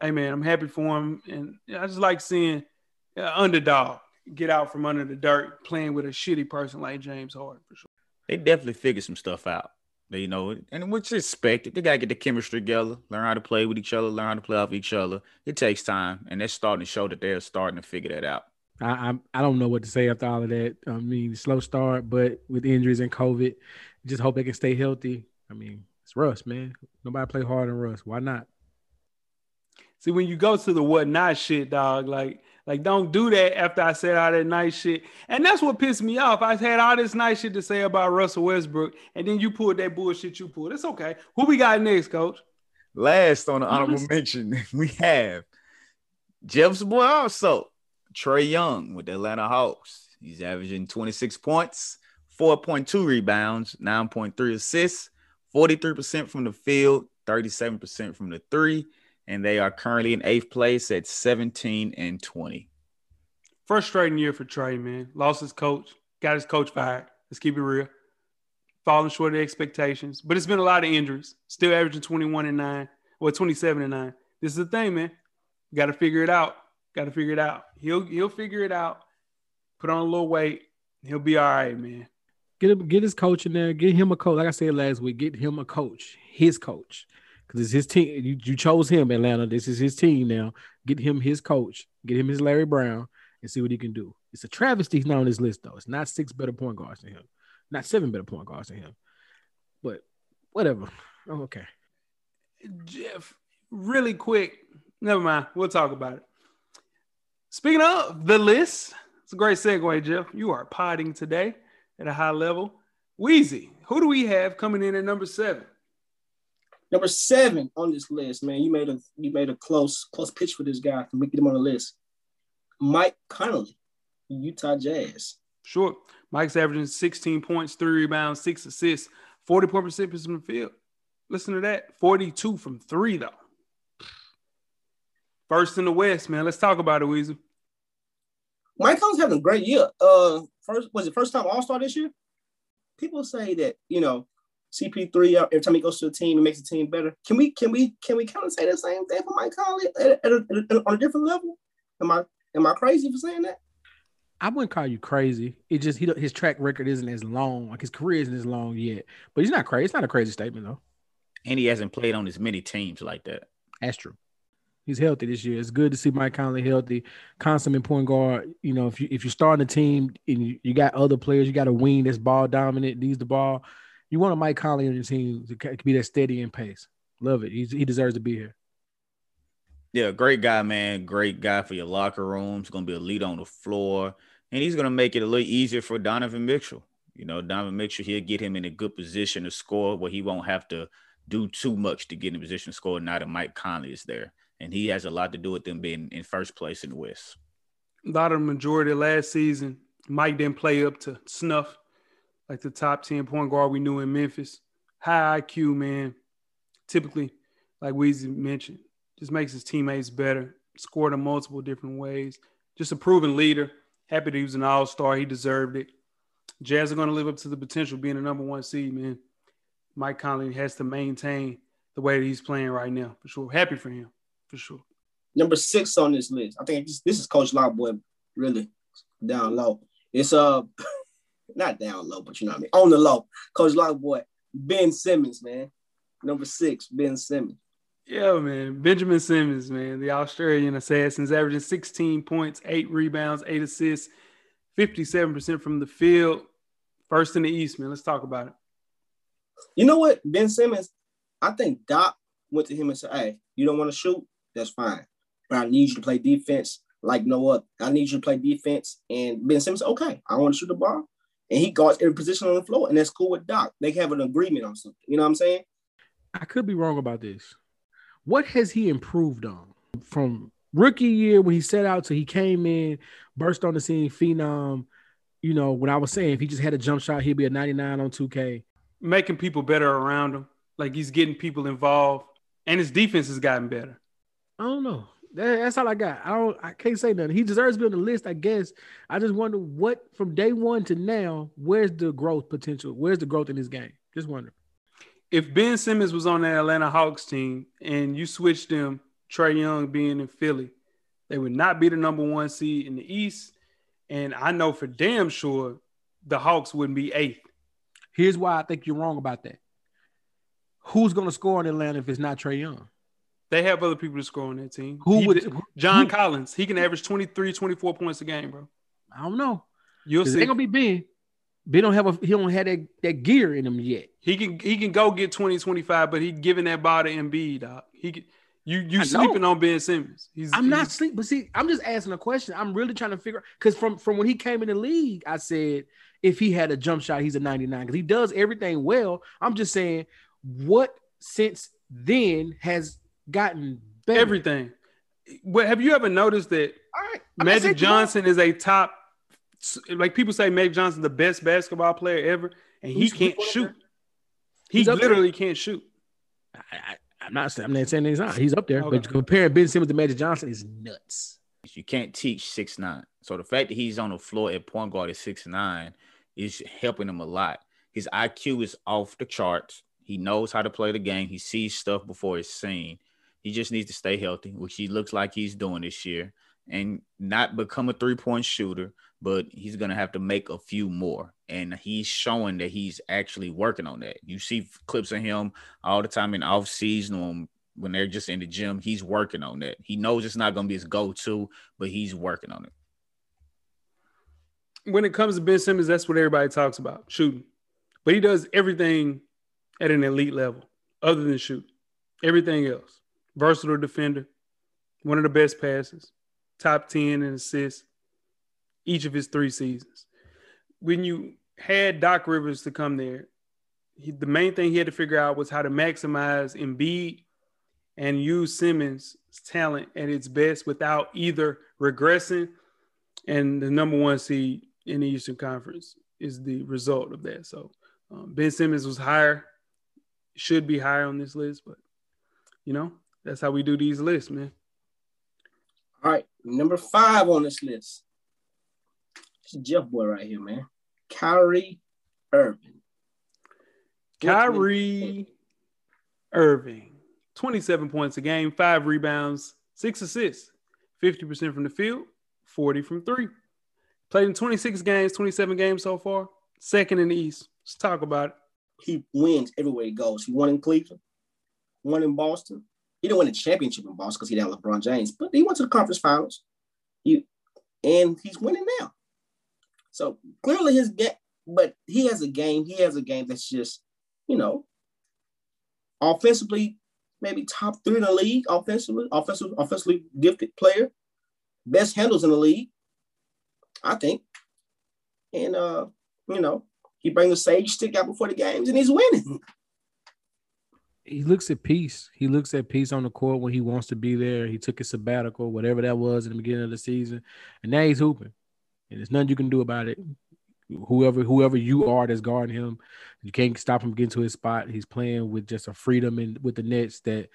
hey man, I'm happy for him. And I just like seeing uh, underdog get out from under the dirt playing with a shitty person like James Harden for sure. They definitely figured some stuff out. They, you know, and which is expected. They gotta get the chemistry together, learn how to play with each other, learn how to play off each other. It takes time, and they're starting to show that they're starting to figure that out. I, I I don't know what to say after all of that. I mean, slow start, but with injuries and COVID, just hope they can stay healthy. I mean, it's Russ, man. Nobody play hard than Russ. Why not? See, when you go to the whatnot shit, dog, like like, don't do that after I said all that nice shit. And that's what pissed me off. I had all this nice shit to say about Russell Westbrook, and then you pulled that bullshit you pulled. It's okay. Who we got next, coach? Last on the honorable mention, [laughs] we have Jeff's boy also, Trae Young with the Atlanta Hawks. He's averaging 26 points, 4.2 rebounds, 9.3 assists, 43% from the field, 37% from the three and they are currently in eighth place at 17 and 20. Frustrating year for Trae, man. Lost his coach, got his coach fired. Let's keep it real. Falling short of expectations, but it's been a lot of injuries. Still averaging 21 and 9, or 27 and 9. This is the thing, man. Got to figure it out. Got to figure it out. He'll he'll figure it out. Put on a little weight. He'll be all right, man. Get him, get his coach in there. Get him a coach. Like I said last week, get him a coach. His coach because it's his team. You, you chose him, Atlanta. This is his team now. Get him his coach. Get him his Larry Brown and see what he can do. It's a travesty he's not on this list though. It's not six better point guards than him, not seven better point guards than him. But whatever. Oh, okay. Jeff, really quick. Never mind. We'll talk about it. Speaking of the list, it's a great segue, Jeff. You are potting today at a high level. Weezy, who do we have coming in at number seven? Number seven on this list, man. You made a you made a close close pitch for this guy. to make him on the list? Mike Conley, Utah Jazz. Sure. Mike's averaging 16 points, three rebounds, six assists, 44% from the field. Listen to that. 42 from three, though. First in the West, man. Let's talk about it, Weezy. Mike Conley's having a great year. Uh, first was it first time All Star this year? People say that you know CP3 every time he goes to a team, it makes the team better. Can we can we can we kind of say the same thing for Mike Conley at, at, a, at a, on a different level? Am I am I crazy for saying that? I wouldn't call you crazy. It just he his track record isn't as long, like his career isn't as long yet. But he's not crazy. It's not a crazy statement though. And he hasn't played on as many teams like that. That's true. He's healthy this year. It's good to see Mike Conley healthy, consummate point guard. You know, if you if you're starting a team and you, you got other players, you got a wing that's ball dominant, needs the ball you want a Mike Conley on your team to be that steady in pace. Love it. He's, he deserves to be here. Yeah, great guy, man. Great guy for your locker room. He's gonna be a lead on the floor, and he's gonna make it a little easier for Donovan Mitchell. You know, Donovan Mitchell, he'll get him in a good position to score where he won't have to do too much to get in a position to score now that Mike Conley is there. And he has a lot to do with them being in first place in the West. A lot of the majority of last season, Mike didn't play up to snuff like the top 10 point guard we knew in Memphis. High IQ, man. Typically, like Weezy mentioned, just makes his teammates better, scored in multiple different ways. Just a proven leader. Happy that he was an all star. He deserved it. Jazz are going to live up to the potential being the number one seed, man. Mike Conley has to maintain the way that he's playing right now, for sure. Happy for him, for sure. Number six on this list. I think this, this is Coach Lockboy, really down low. It's uh [laughs] not down low, but you know what I mean, on the low. Coach Lockboy, Ben Simmons, man. Number six, Ben Simmons. Yeah, man. Benjamin Simmons, man. The Australian Assassins averaging 16 points, eight rebounds, eight assists, 57% from the field. First in the East, man. Let's talk about it. You know what? Ben Simmons, I think Doc went to him and said, Hey, you don't want to shoot? That's fine. But I need you to play defense like no other. I need you to play defense. And Ben Simmons, okay, I want to shoot the ball and he guards every position on the floor, and that's cool with Doc. They have an agreement on something. You know what I'm saying? I could be wrong about this. What has he improved on from rookie year when he set out to he came in, burst on the scene, phenom? You know, when I was saying if he just had a jump shot, he'd be a 99 on 2K. Making people better around him. Like he's getting people involved. And his defense has gotten better. I don't know. That- that's all I got. I don't. I can't say nothing. He deserves to be on the list, I guess. I just wonder what from day one to now, where's the growth potential? Where's the growth in this game? Just wonder. If Ben Simmons was on the Atlanta Hawks team and you switched them, Trae Young being in Philly, they would not be the number one seed in the East. And I know for damn sure the Hawks wouldn't be eighth. Here's why I think you're wrong about that. Who's going to score in Atlanta if it's not Trae Young? They have other people to score on that team. Who He would? John who- Collins. He can average 23, 24 points a game, bro. I don't know. You'll see. ain't gonna be Ben. Ben don't have a. He don't have that, that gear in him yet. He can he can go get 20, 25, but he giving that ball to Embiid, dog. He can, you you sleeping on Ben Simmons. He's I'm not he's- sleep, but see, I'm just asking a question. I'm really trying to figure because from from when he came in the league, I said if he had a jump shot, he's a 99 because he does everything well. I'm just saying what since then has gotten better. everything. But have you ever noticed that All right, I'm not saying Magic he's. Johnson is a top like people say Magic Johnson the best basketball player ever, and he Who's- can't shoot. there? He He's there. literally can't shoot. I, I, I'm not. I'm not saying he's not. He's up there, Okay. but comparing Ben Simmons to Magic Johnson is nuts. You can't teach six nine. So the fact that he's on the floor at point guard at six nine is helping him a lot. His IQ is off the charts. He knows how to play the game. He sees stuff before it's seen. He just needs to stay healthy, which he looks like he's doing this year, and not become a three point shooter. But he's gonna have to make a few more, and he's showing that he's actually working on that. You see clips of him all the time in off season when when they're just in the gym. He's working on that. He knows it's not gonna be his go to, but he's working on it. When it comes to Ben Simmons, that's what everybody talks about shooting. But he does everything at an elite level other than shoot. Everything else. Versatile defender, one of the best passes, top 10 in assists each of his three seasons. When you had Doc Rivers to come there, he, the main thing he had to figure out was how to maximize Embiid and use Simmons' talent at its best without either regressing and the number one seed in the Eastern Conference is the result of that. So um, Ben Simmons was higher, should be higher on this list, but you know that's how we do these lists, man. All right, number five on this list. It's Jeff boy right here, man. Kyrie Irving. Kyrie Irving, 27 points a game, five rebounds, six assists, 50% from the field, 40 from three. Played in 26 games, 27 games so far, second in the East. Let's talk about it. He wins everywhere he goes. He won in Cleveland, won in Boston. He didn't win a championship in Boston because he didn't LeBron James, but he went to the conference finals. He, and he's winning now. So clearly his game, but he has a game. He has a game that's just, you know, offensively, maybe top three in the league, offensively, offensive, offensively gifted player, best handles in the league, I think. And uh, you know, he brings the sage stick out before the games and he's winning. [laughs] He looks at peace. He looks at peace on the court when he wants to be there. He took a sabbatical, whatever that was in the beginning of the season, and now he's hooping. And there's nothing you can do about it. Whoever whoever you are that's guarding him, you can't stop him getting to his spot. He's playing with just a freedom and with the Nets that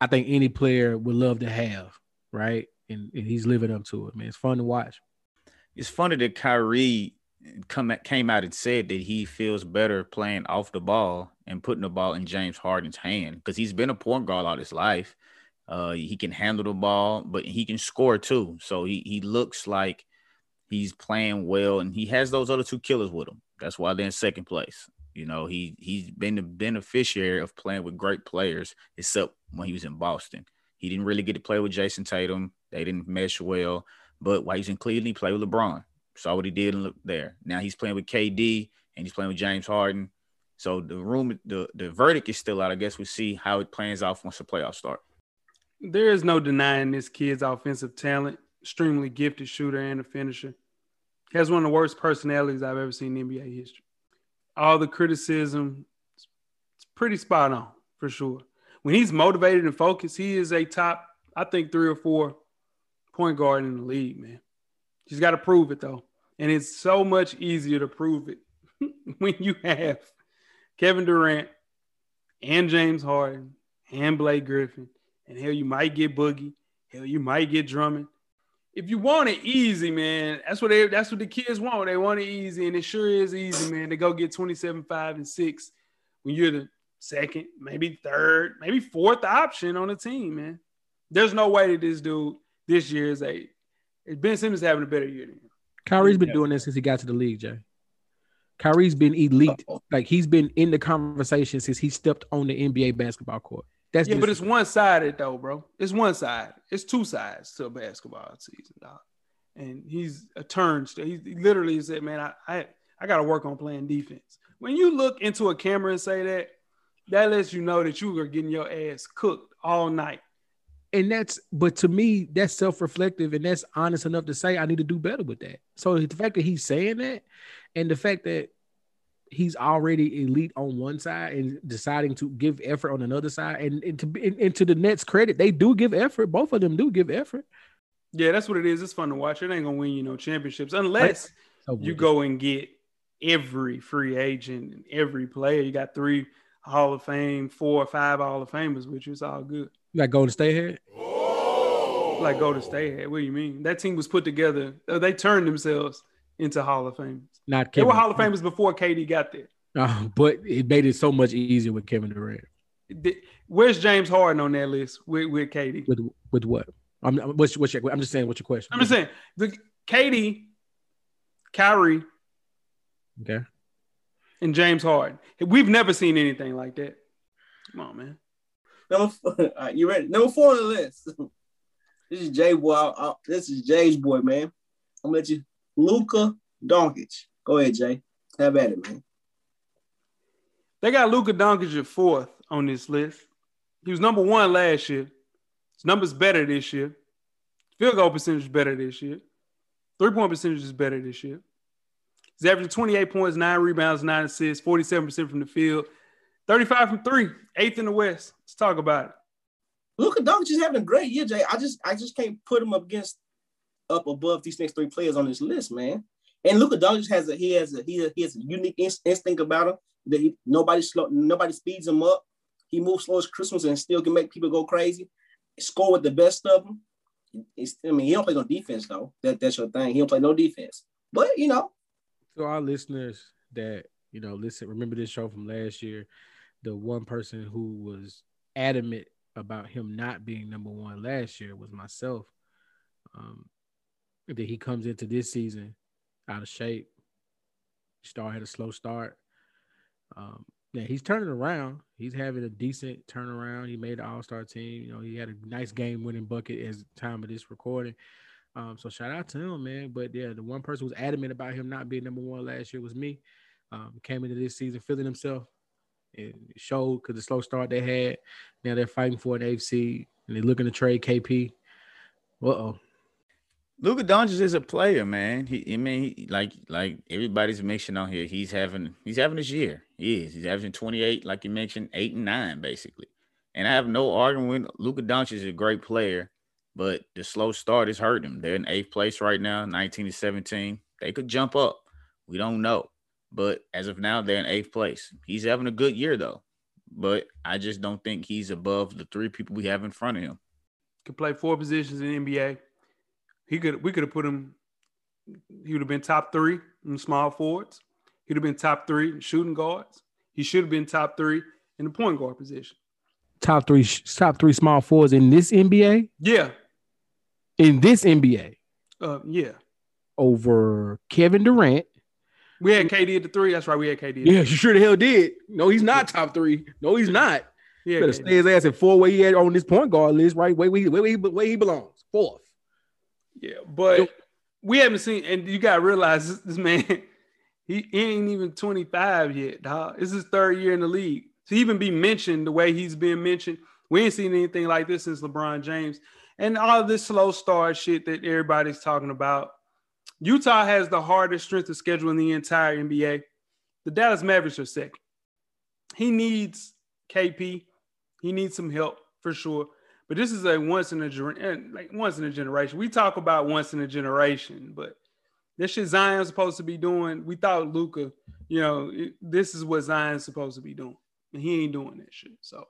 I think any player would love to have, right? And, and he's living up to it, man. It's fun to watch. It's funny that Kyrie come came out and said that he feels better playing off the ball and putting the ball in James Harden's hand because he's been a point guard all his life. Uh, he can handle the ball, but he can score too. So he he looks like he's playing well, and he has those other two killers with him. That's why they're in second place. You know, he he's been the beneficiary of playing with great players, except when he was in Boston. He didn't really get to play with Jayson Tatum. They didn't mesh well. But while he's in Cleveland, he played with LeBron. Saw what he did and look there. Now he's playing with KD and he's playing with James Harden. So the room, the the verdict is still out. I guess we'll see how it plans out once the playoffs start. There is no denying this kid's offensive talent. Extremely gifted shooter and a finisher. He has one of the worst personalities I've ever seen in NBA history. All the criticism, it's pretty spot on for sure. when he's motivated and focused, he is a top, I think, three or four point guard in the league, man. He's got to prove it though. And it's so much easier to prove it [laughs] when you have Kevin Durant and James Harden and Blake Griffin. And hell, you might get Boogie. Hell, you might get Drummond. If you want it easy, man, that's what they that's what the kids want. They want it easy, and it sure is easy, man, to go get 27, 5, and 6 when you're the second, maybe third, maybe fourth option on the team, man. There's no way that this dude this year is a Ben Simmons having a better year than him. Kyrie's been doing this since he got to the league, Jay. Kyrie's been elite. Like he's been in the conversation since he stepped on the NBA basketball court. That's yeah, but it's one sided though, bro. It's one side. It's two sides to a basketball season, dog. And he's a turn. He literally said, "Man, I I, I got to work on playing defense." When you look into a camera and say that, that lets you know that you are getting your ass cooked all night. And that's, but to me, that's self-reflective and that's honest enough to say I need to do better with that. So the fact that he's saying that, and the fact that he's already elite on one side and deciding to give effort on another side. And, and to and, and, to the Nets' credit, they do give effort. Both of them do give effort. Yeah, that's what it is. It's fun to watch. It ain't gonna win you no championships unless so you go and get every free agent and every player. You got three Hall of Fame, four or five Hall of Famers which is all good. You got Golden State here. Like Golden State here. What do you mean? That team was put together. They turned themselves into Hall of Famers. Not Kevin. They were Hall of Famers before KD got there. Uh, but it made it so much easier with Kevin Durant. Where's James Harden on that list with, with KD? With with what? I'm what's, what's your, I'm just saying what's your question? I'm just saying the KD, Kyrie, okay, and James Harden. We've never seen anything like that. Come on, man. Number four, [laughs] right, you ready? Number four on the list. [laughs] this is Jay boy. I, I, this is Jay's boy, man. I'm gonna let you Luka Doncic. Go ahead, Jay. Have at it, man. They got Luka Doncic at fourth on this list. He was number one last year. His numbers better this year. Field goal percentage is better this year. Three point percentage is better this year. He's averaging 28 points, nine rebounds, nine assists, 47% from the field, 35 from three, eighth in the West. Let's talk about it. Luka Doncic is having a great year, Jay. I just I just can't put him up against up above these next three players on this list, man. And Luka Doncic has a he has a he, he has a unique instinct about him that he, nobody slow nobody speeds him up. He moves slow as Christmas and still can make people go crazy. Score with the best of them. It's, I mean, he don't play no defense though. That that's your thing. He don't play no defense. But you know, to our listeners that you know, listen, remember this show from last year. The one person who was adamant about him not being number one last year was myself. Um, that he comes into this season out of shape. Star had a slow start. Um, yeah, he's turning around. He's having a decent turnaround. He made the All Star team. You know, he had a nice game winning bucket as time of this recording. Um, so shout out to him, man. But yeah, the one person who was adamant about him not being number one last year was me. Um, came into this season feeling himself showed because the slow start they had. Now they're fighting for an AFC and they're looking to trade KP. Uh oh, Luka Doncic is a player, man. He, I mean, he, like like everybody's mentioned on here, he's having he's having his year. He is. He's averaging 28, like you mentioned, eight and nine, basically. And I have no argument. Luka Doncic is a great player, but the slow start is hurting him. They're in eighth place right now, 19 to 17. They could jump up. We don't know. But as of now, they're in eighth place. He's having a good year though. But I just don't think he's above the three people we have in front of him. Could play four positions in NBA he could we could have put him. He would have been top three in small forwards. He'd have been top three in shooting guards. He should have been top three in the point guard position. Top three, top three small forwards in this NBA. Yeah. In this NBA. Uh, yeah. Over Kevin Durant. We had KD at the three. That's right. We had KD. Yeah, you sure the hell did. No, he's not top three. No, he's not. Yeah, better KD. stay his ass at four where he had on this point guard list, right? Where, where, where, where he belongs. Fourth. Yeah, but we haven't seen, and you gotta realize this, this man, [laughs] he, he, ain't even 25 yet, dog. This is his third year in the league. To even be mentioned the way he's being mentioned, we ain't seen anything like this since LeBron James. And all this slow start shit that everybody's talking about. Utah has the hardest strength of schedule in the entire NBA. The Dallas Mavericks are second. He needs KP. He needs some help for sure. But this is a once in a eh, like once in a generation. We talk about once in a generation, but this shit Zion's supposed to be doing. We thought Luka, you know, this is what Zion's supposed to be doing, and he ain't doing that shit. So,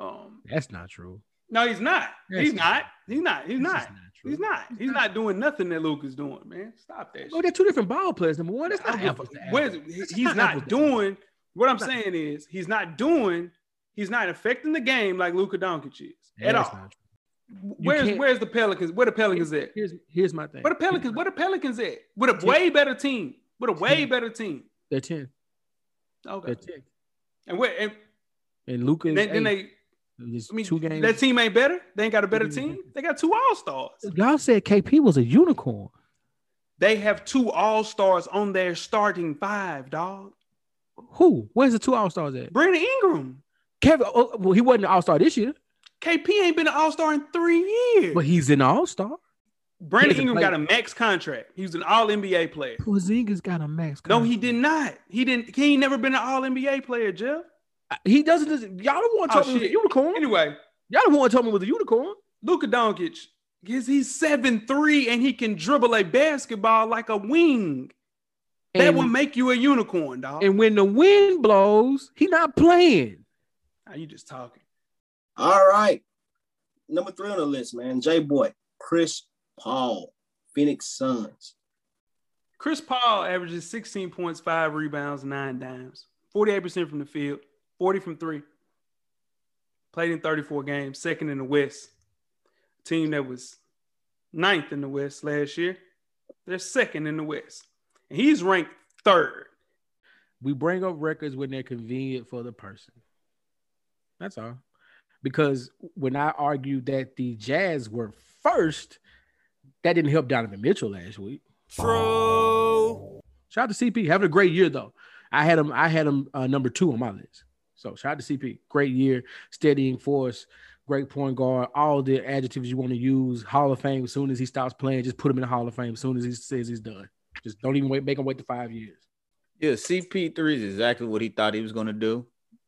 um, That's not true. No, he's not. He's not-. He's not. He's not. is not true. He's not. He's not doing nothing that Luka's doing, man. Stop that. Oh, they're two different ball players. Number one, that's not apples where's- apples. he- That's he's not doing what I'm saying is he's not doing he's not affecting the game like Luka Doncic is at all. Where's where's the Pelicans? Where the Pelicans at? Here's here's my thing. Where the Pelicans? Where the Pelicans at? With a way better team. With a way better team. They're ten. Okay. They're ten. And where and And Luka then, then they There's I mean two games. that team ain't better. They ain't got a better team. They got two all stars. Y'all said KP was a unicorn. They have two all stars on their starting five, dog. Who? Where's the two All Stars at? Brandon Ingram. Kevin. Oh, well, he wasn't an All Star this year, KP ain't been an all star in three years. but he's an All Star. Brandon Ingram got a max contract. He was an all NBA player. Porzingis got a max. Contract. No, he did not. He didn't. He ain't never been an all NBA player, Jeff. He doesn't. Y'all don't want to Oh, tell me he a unicorn. Anyway, Y'all don't want to tell me with was a unicorn. Luka Doncic, he's, he's seven three and he can dribble a basketball like a wing. That will make you a unicorn, dog. and when the wind blows, he not playing. Now you just talking. All right. Number three on the list, man. J Boy, Chris Paul, Phoenix Suns. Chris Paul averages 16 points, five rebounds, nine dimes, 48% from the field, 40 from three. Played in 34 games, second in the West. Team that was ninth in the West last year. They're second in the West. And he's ranked third. We bring up records when they're convenient for the person. That's all. Because when I argued that the Jazz were first, that didn't help Donovan Mitchell last week. True. Shout out to CP, having a great year though. I had him. I had him uh, number two on my list. So shout out to CP, great year, steadying force, great point guard, all the adjectives you want to use. Hall of Fame. As soon as he stops playing, just put him in the Hall of Fame. As soon as he says he's done, just don't even wait. Make him wait to five years. Yeah, CP3 is exactly what he thought he was going to do.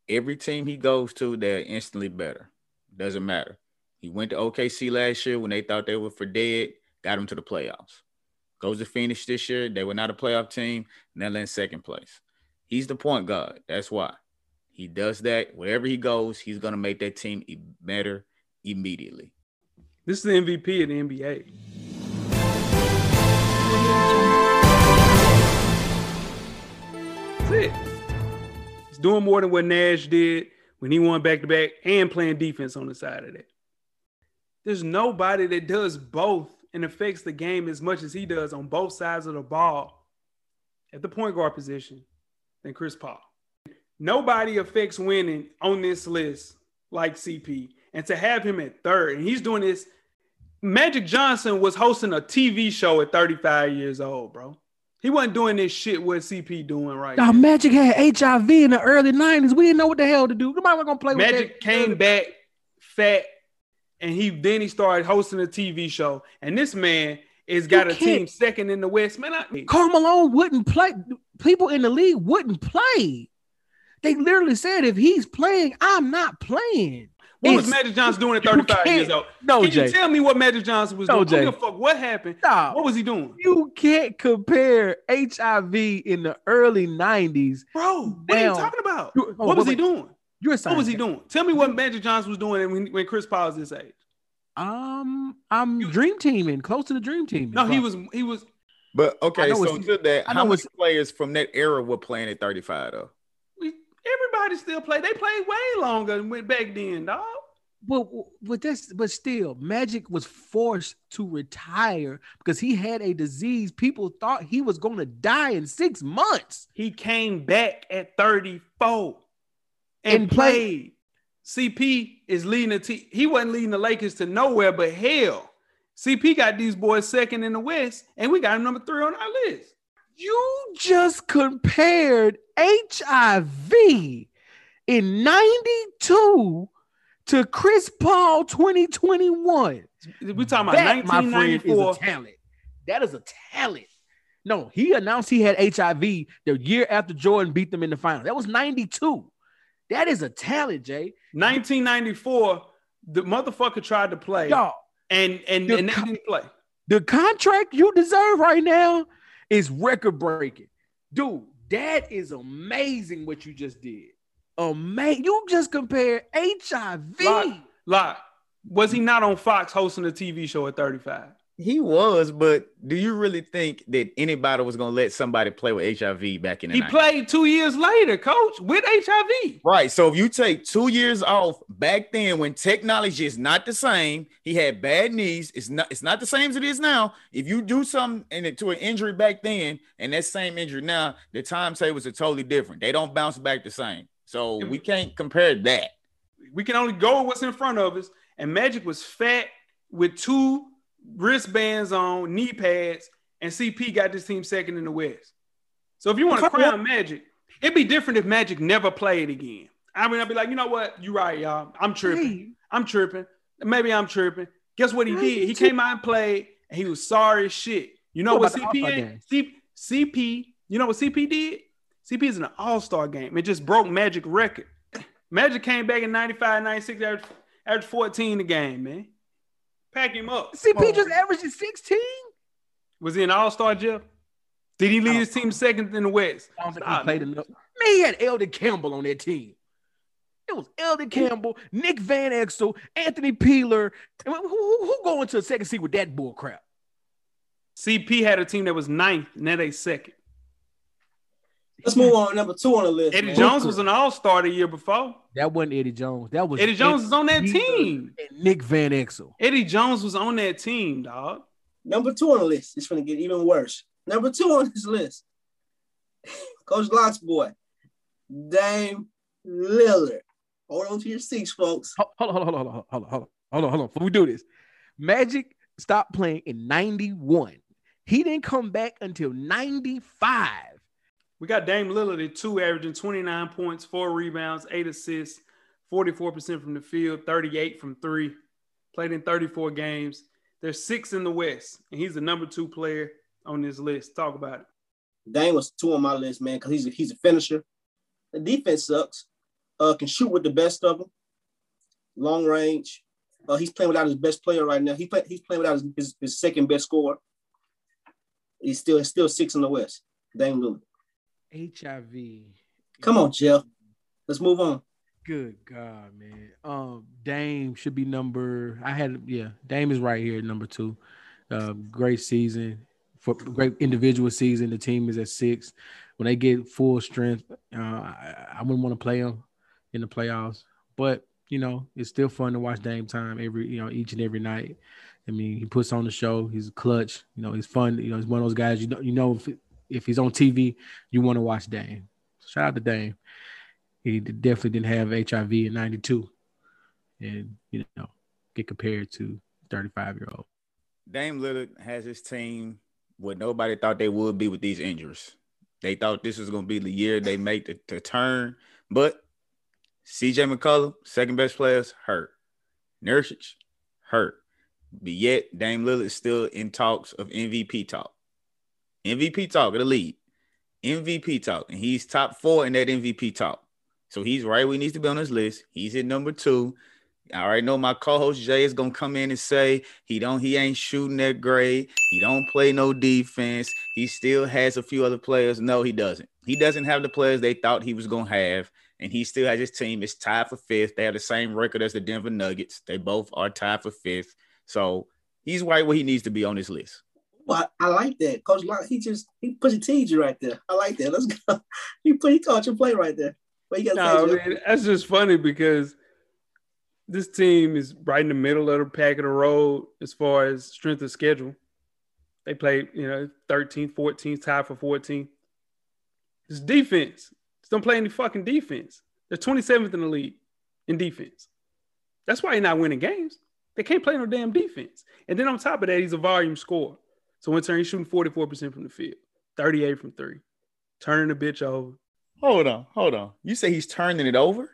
Every team he goes to, they're instantly better. Doesn't matter. He went to OKC last year when they thought they were for dead, got him to the playoffs. Goes to Phoenix this year. They were not a playoff team, and they're in second place. He's the point guard. That's why. He does that. Wherever he goes, he's going to make that team better immediately. This is the MVP of the NBA. That's it. He's doing more than what Nash did when he won back to back and playing defense on the side of that. There's nobody that does both and affects the game as much as he does on both sides of the ball at the point guard position than Chris Paul. Nobody affects winning on this list like CP. And to have him at third, and he's doing this. Magic Johnson was hosting a TV show at 35 years old, bro. He wasn't doing this shit what CP doing right now. Magic had HIV in the early '90s. We didn't know what the hell to do. Nobody was gonna play with Magic came back fat, and he then he started hosting a TV show. And this man is got You a team second in the West. Man, I, Karl Malone wouldn't play. People in the league wouldn't play. They literally said, if he's playing, I'm not playing. what was It's- Magic Johnson doing at 35 years old? No, Can Jay. you tell me what Magic Johnson was No, doing? I don't Jay. fuck what happened. Stop. What was he doing? You can't compare HIV in the early 90s. Bro, what are you talking about? You- oh, what was wait, he doing? You're a What was he doing? Tell me what Magic Johnson was doing when, when Chris Paul was this age. Um, I'm dream teaming, close to the dream team. No, he was he was But okay, so to that, I how know many players from that era were playing at 35 though? Everybody still played. They played way longer than went back then, dog. But but that's but still, Magic was forced to retire because he had a disease. People thought he was going to die in six months. He came back at 34 and, And play- played. CP is leading the team. He wasn't leading the Lakers to nowhere but hell. CP got these boys second in the West, and we got him number three on our list. You just compared HIV in 92 to Chris Paul 2021. We talking about That, my friend, is 1994. a talent. That is a talent. No, he announced he had HIV the year after Jordan beat them in the final. That was 92. That is a talent, Jay. 1994, the motherfucker tried to play, Y'all, and and The and they didn't play. the contract you deserve right now is record breaking. Dude, that is amazing what you just did. Amazing. You just compared HIV. Like, was he not on Fox hosting a TV show at 35? He was, but do you really think that anybody was gonna let somebody play with HIV back in the He 90s? played two years later, coach, with HIV. Right. So if you take two years off back then when technology is not the same, he had bad knees. It's not it's not the same as it is now. If you do something in it to an injury back then and that same injury now, the time timetables are totally different. They don't bounce back the same. So we can't compare that. We can only go with what's in front of us. And Magic was fat with two wristbands on, knee pads, and CP got this team second in the West. So if you want to crown Magic, it'd be different if Magic never played again. I mean, I'd be like, you know what? You're right, y'all. I'm tripping. I'm tripping. Maybe I'm tripping. Guess what he did? He came out and played, and he was sorry as shit. You know What what, CP? C- CP, you know what CP did? CP is an all-star game. It just broke Magic record. Magic came back in 95, 96, averaged, averaged 14 a game, man. Pack him up. CP just averaging 16. Was he an all-star, Jeff? Did he lead his team second in the West? I don't think he played man. enough. Man, he had Elden Campbell on that team. It was Elden Campbell, Nick Van Exel, Anthony Peeler. Who, who, who going to a second seed with that bull crap? CP had a team that was ninth, and now they second. Let's move on. Number two on the list. Eddie man. Jones was an all-star the year before. That wasn't Eddie Jones. That was Eddie Jones Ed- was on that team. And Nick Van Exel. Eddie Jones was on that team, dog. Number two on the list. It's going to get even worse. Number two on this list. [laughs] Coach Lock's boy, Dame Lillard. Hold on to your seats, folks. Hold hold on, hold on, hold on, hold on, hold on, hold on, hold on. Before we do this, Magic stopped playing in 91. He didn't come back until 95. We got Dame Lillard at two, averaging 29 points, four rebounds, eight assists, 44% from the field, 38 from three. Played in 34 games. There's six in the West, and he's the number two player on this list. Talk about it. Dame was two on my list, man, because he's a, he's a finisher. The defense sucks. Uh, can shoot with the best of them. Long range. Uh, he's playing without his best player right now. He play, he's playing without his, his, his second best scorer. He's still he's still six in the West. Dame Lillard. HIV. Come on, Jeff. Let's move on. Good God, man. Um, Dame should be number. I had yeah, Dame is right here, at number two. Um, great season for great individual season. The team is at six. When they get full strength, uh, I, I wouldn't want to play them in the playoffs. But you know, it's still fun to watch Dame time every you know each and every night. I mean, he puts on the show. He's clutch. You know, he's fun. You know, he's one of those guys. You know, you know if, he's on TV, you want to watch Dame. Shout out to Dame he definitely didn't have HIV in 92 and you know get compared to 35 year old Dame Lillard has his team what nobody thought they would be with these injuries. They thought this was going to be the year they make the, the turn, but CJ McCollum, second best players, hurt. Nurkic, hurt. But yet, Dame Lillard is still in talks of MVP talk. MVP talk of the league. MVP talk. And he's top four in that MVP talk. So he's right where he needs to be on this list. He's at number two. I already know my co-host Jay is gonna come in and say he don't he ain't shooting that great. He don't play no defense. He still has a few other players. No, he doesn't. He doesn't have the players they thought he was gonna have, and he still has his team. It's tied for fifth. They have the same record as the Denver Nuggets. They both are tied for fifth. So he's right where he needs to be on this list. Well, I, I like that. Coach Lock, he just he a teaser right there. I like that. Let's go. [laughs] He put he caught your play right there. What you got No, to say, Jeff? man, that's just funny because this team is right in the middle of the pack of the road as far as strength of schedule. They play, you know, 13th, 14th, tied for 14th. It's defense. Just don't play any fucking defense. They're 27th in the league in defense. That's why they're not winning games. They can't play no damn defense. And then on top of that, he's a volume scorer. So in turn, he's shooting 44% from the field, 38 from three, turning the bitch over. Hold on, hold on. You say he's turning it over?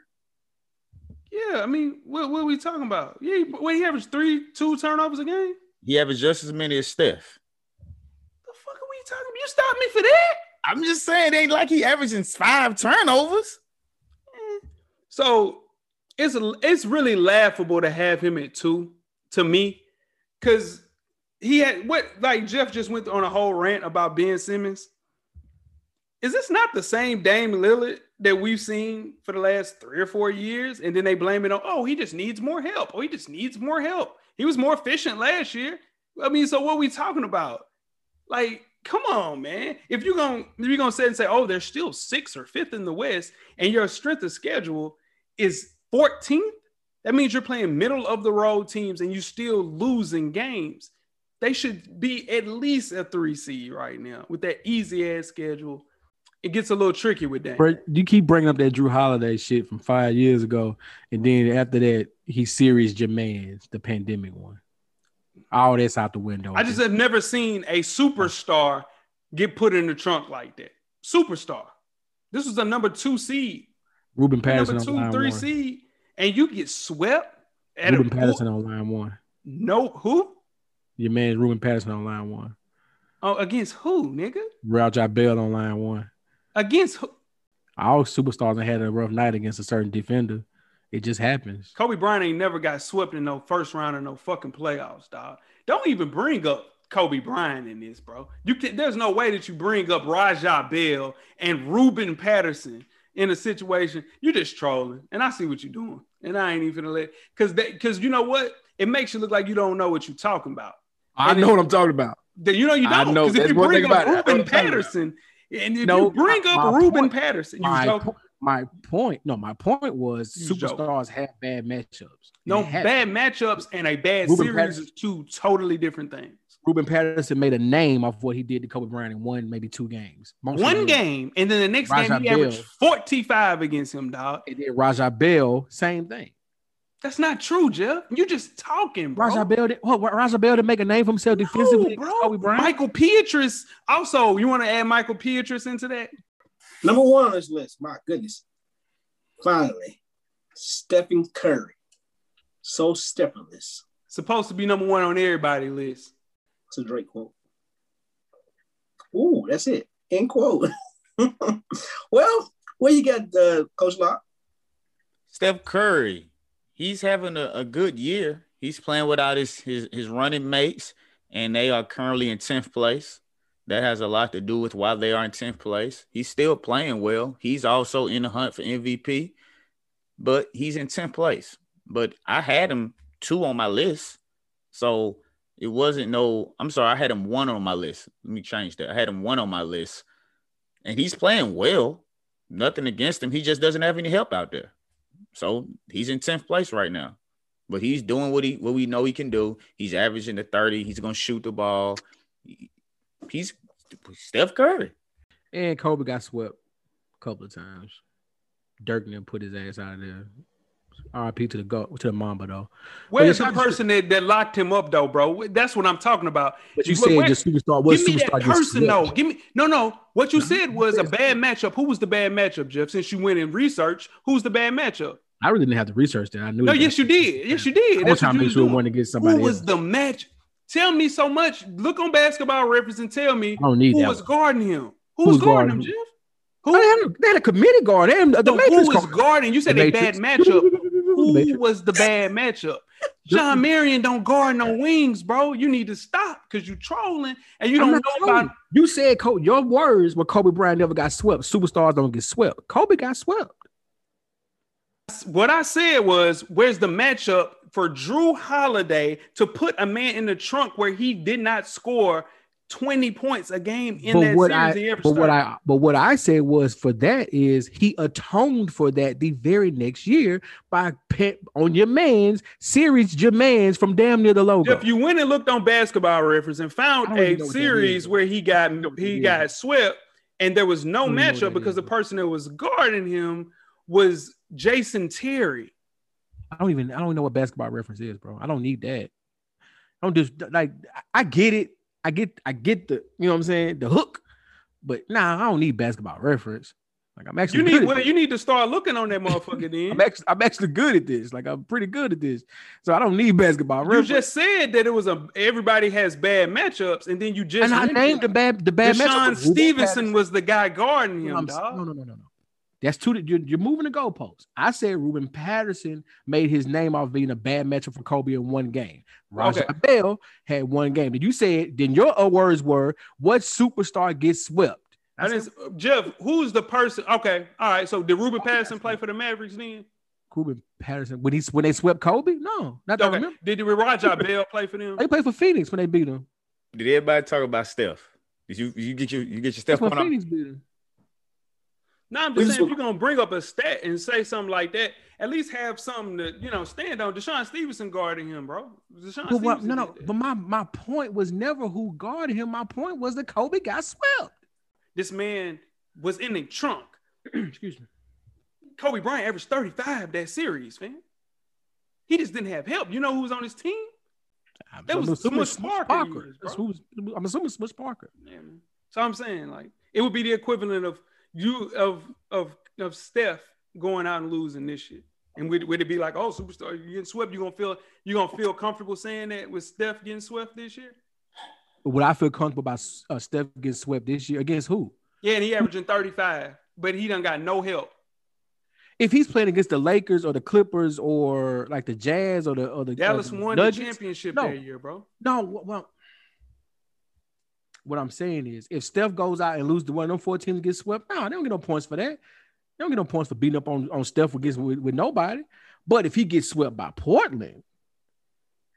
Yeah, I mean, what, what are we talking about? Yeah, what he averaged three, two turnovers a game. He averaged just as many as Steph. The fuck are we talking? You stopped me for that? I'm just saying, it ain't like he averaging five turnovers. Eh, So it's it's really laughable to have him at two to me, because he had what like Jeff just went on a whole rant about Ben Simmons. Is this not the same Dame Lillard that we've seen for the last three or four years? And then they blame it on, oh, he just needs more help. Oh, he just needs more help. He was more efficient last year. I mean, so what are we talking about? Like, come on, man. If you're gonna if you're gonna say and say, oh, they're still sixth or fifth in the West, and your strength of schedule is 14th, that means you're playing middle of the road teams and you're still losing games. They should be at least a three seed right now with that easy ass schedule. It gets a little tricky with that. You keep bringing up that Jrue Holiday shit from five years ago, and then after that, he series Jermaine's the pandemic one. All that's out the window. I just have never seen a superstar get put in the trunk like that. Superstar. This was a number two seed, Ruben Patterson number on two, line three one. seed, and you get swept at Ruben a Patterson on line one. no who? Your man Ruben Patterson on line one. Oh, against who, nigga? Raja Bell on line one. Against who? All superstars have had a rough night against a certain defender. It just happens. Kobe Bryant ain't never got swept in no first round of no fucking playoffs, dog. Don't even bring up Kobe Bryant in this, bro. You can there's no way that you bring up Raja Bell and Ruben Patterson in a situation. You're just trolling. And I see what you're doing. And I ain't even gonna let cause that because you know what? It makes you look like you don't know what you're talking about. I know it- what I'm talking about. You know you don't. know. Because if you bring up about it. I know Ruben what I'm talking about. Patterson, and if No, you bring my- up my Ruben point- Patterson, you joking. my point, no, my point was You joking. superstars have bad matchups. No bad matchups and a bad Ruben series Patterson- is two totally different things. Ruben Patterson made a name off what he did to Kobe Bryant in one, maybe two games. Most One game, and then the next game Raja he averaged 45 against him, dog. And then Raja Bell, same thing. That's not true, Jeff. You're just talking, bro. Raja Bell, did, what, Raja Bell to make a name for himself defensively, No, against Kobe Bryant. Mickael Pietrus. Also, you want to add Mickael Pietrus into that? Number one on this list. My goodness. Finally, Stephen Curry. So Stephenless. Supposed to be number one on everybody's list. It's a Drake quote. Ooh, that's it. End quote. [laughs] well, where you got uh, Coach Lock? Steph Curry, he's having a, a good year. He's playing without his, his his running mates, and they are currently in 10th place. That has a lot to do with why they are in 10th place. He's still playing well. He's also in the hunt for MVP, but he's in 10th place. But I had him two on my list. So it wasn't no, I'm sorry, I had him one on my list. Let me change that. I had him one on my list. And he's playing well. Nothing against him. He just doesn't have any help out there. So he's in 10th place right now. But he's doing what he what we know he can do. He's averaging the 30. He's gonna shoot the ball. He's Steph Curry. And Kobe got swept a couple of times. Dirk didn't put his ass out of there. RIP to the go to the Mamba though. Where's the person that, that locked him up, though, bro? That's what I'm talking about. But you Where- said where- just superstar. What Give me superstar that person, though. Give me no, no. What you said was a bad matchup. Who was the bad matchup, Jeff? Since you went in research, who's the bad matchup? I really didn't have to research that. I knew. No, yes, you did. Yes, you did. I was That's trying what to you make was sure doing. one against somebody Who was the match? Tell me so much. Look on basketball reference and tell me I don't need who was one. guarding him. Who Who was was guarding guarding him? Jeff? Oh, they, had a, they had a committee guard. They had, the No, Matrix who was guard. guarding? You said The a bad matchup. [laughs] Who was the bad matchup? Shawn Marion don't guard no wings, bro. You need to stop because you trolling and you I'm don't know about. You said Kobe, your words were Kobe Bryant never got swept. Superstars don't get swept. Kobe got swept. What I said was, where's the matchup for Jrue Holiday to put a man in the trunk where he did not score 20 points a game in but that what series? I but what? I but what I said was for that is he atoned for that the very next year by pet on your man's series Jermaine's from damn near the logo. If you went and looked on basketball reference and found a even know what that series where he got he got is. swept and there was no I don't even know what matchup because is. the person that was guarding him was Jason Terry. I don't even I don't know what basketball reference is, bro. I don't need that. I don't just like I get it. I get I get the you know what I'm saying the hook, but nah, I don't need basketball reference. Like I'm actually You need well, this. you need to start looking on that motherfucker then. I'm actually I'm actually good at this. Like I'm pretty good at this, so I don't need basketball Reference. You just said that it was a everybody has bad matchups, and then you just and I named the bad the bad matchup. DeShawn Ruben Stevenson was the guy guarding him, no, no, no, no, no. That's two. that You're, you're moving the goalposts. I said Ruben Patterson made his name off being a bad matchup for Kobe in one game. Roger Okay. Bell had one game. Did you say? Then your uh, words were, "What superstar gets swept?" I didn't, Jeff, who's the person? Okay, all right. So did Ruben Patterson play for the Mavericks then? Ruben Patterson when he when they swept Kobe? No, not that Okay. remember. Did Raja Bell play for them? They played for Phoenix when they beat him. Did everybody talk about Steph? Did you you get your you get your Steph That's when on? Phoenix beat him. No, I'm just saying if you're gonna bring up a stat and say something like that, at least have something to you know stand on. DeShawn Stevenson guarding him, bro. DeShawn But what, Stevenson no, no. But my my point was never who guarded him. My point was that Kobe got swept. this man was in the trunk. [clears throat] [clears throat] Excuse me. Kobe Bryant averaged 35 that series, man. He just didn't have help. You know who was on his team? I'm That was Smush Parker Parker. years, who's- I'm assuming Smush Parker. Yeah, man. So I'm saying like it would be the equivalent of you of of of Steph going out and losing this shit. And would, would it be like, oh, superstar, you getting swept? You gonna feel you gonna feel comfortable saying that with Steph getting swept this year? Would I feel comfortable about uh, Steph getting swept this year against who? Yeah, and he averaging 35, but he done got no help. If he's playing against the Lakers or the Clippers or like the Jazz or the or the Dallas or the won Nuggets, the championship No. that year, bro. No, well, what I'm saying is, if Steph goes out and loses the one of them four teams gets swept, no, they don't get no points for that. They don't get no points for beating up on, on Steph against with, with nobody. But if he gets swept by Portland,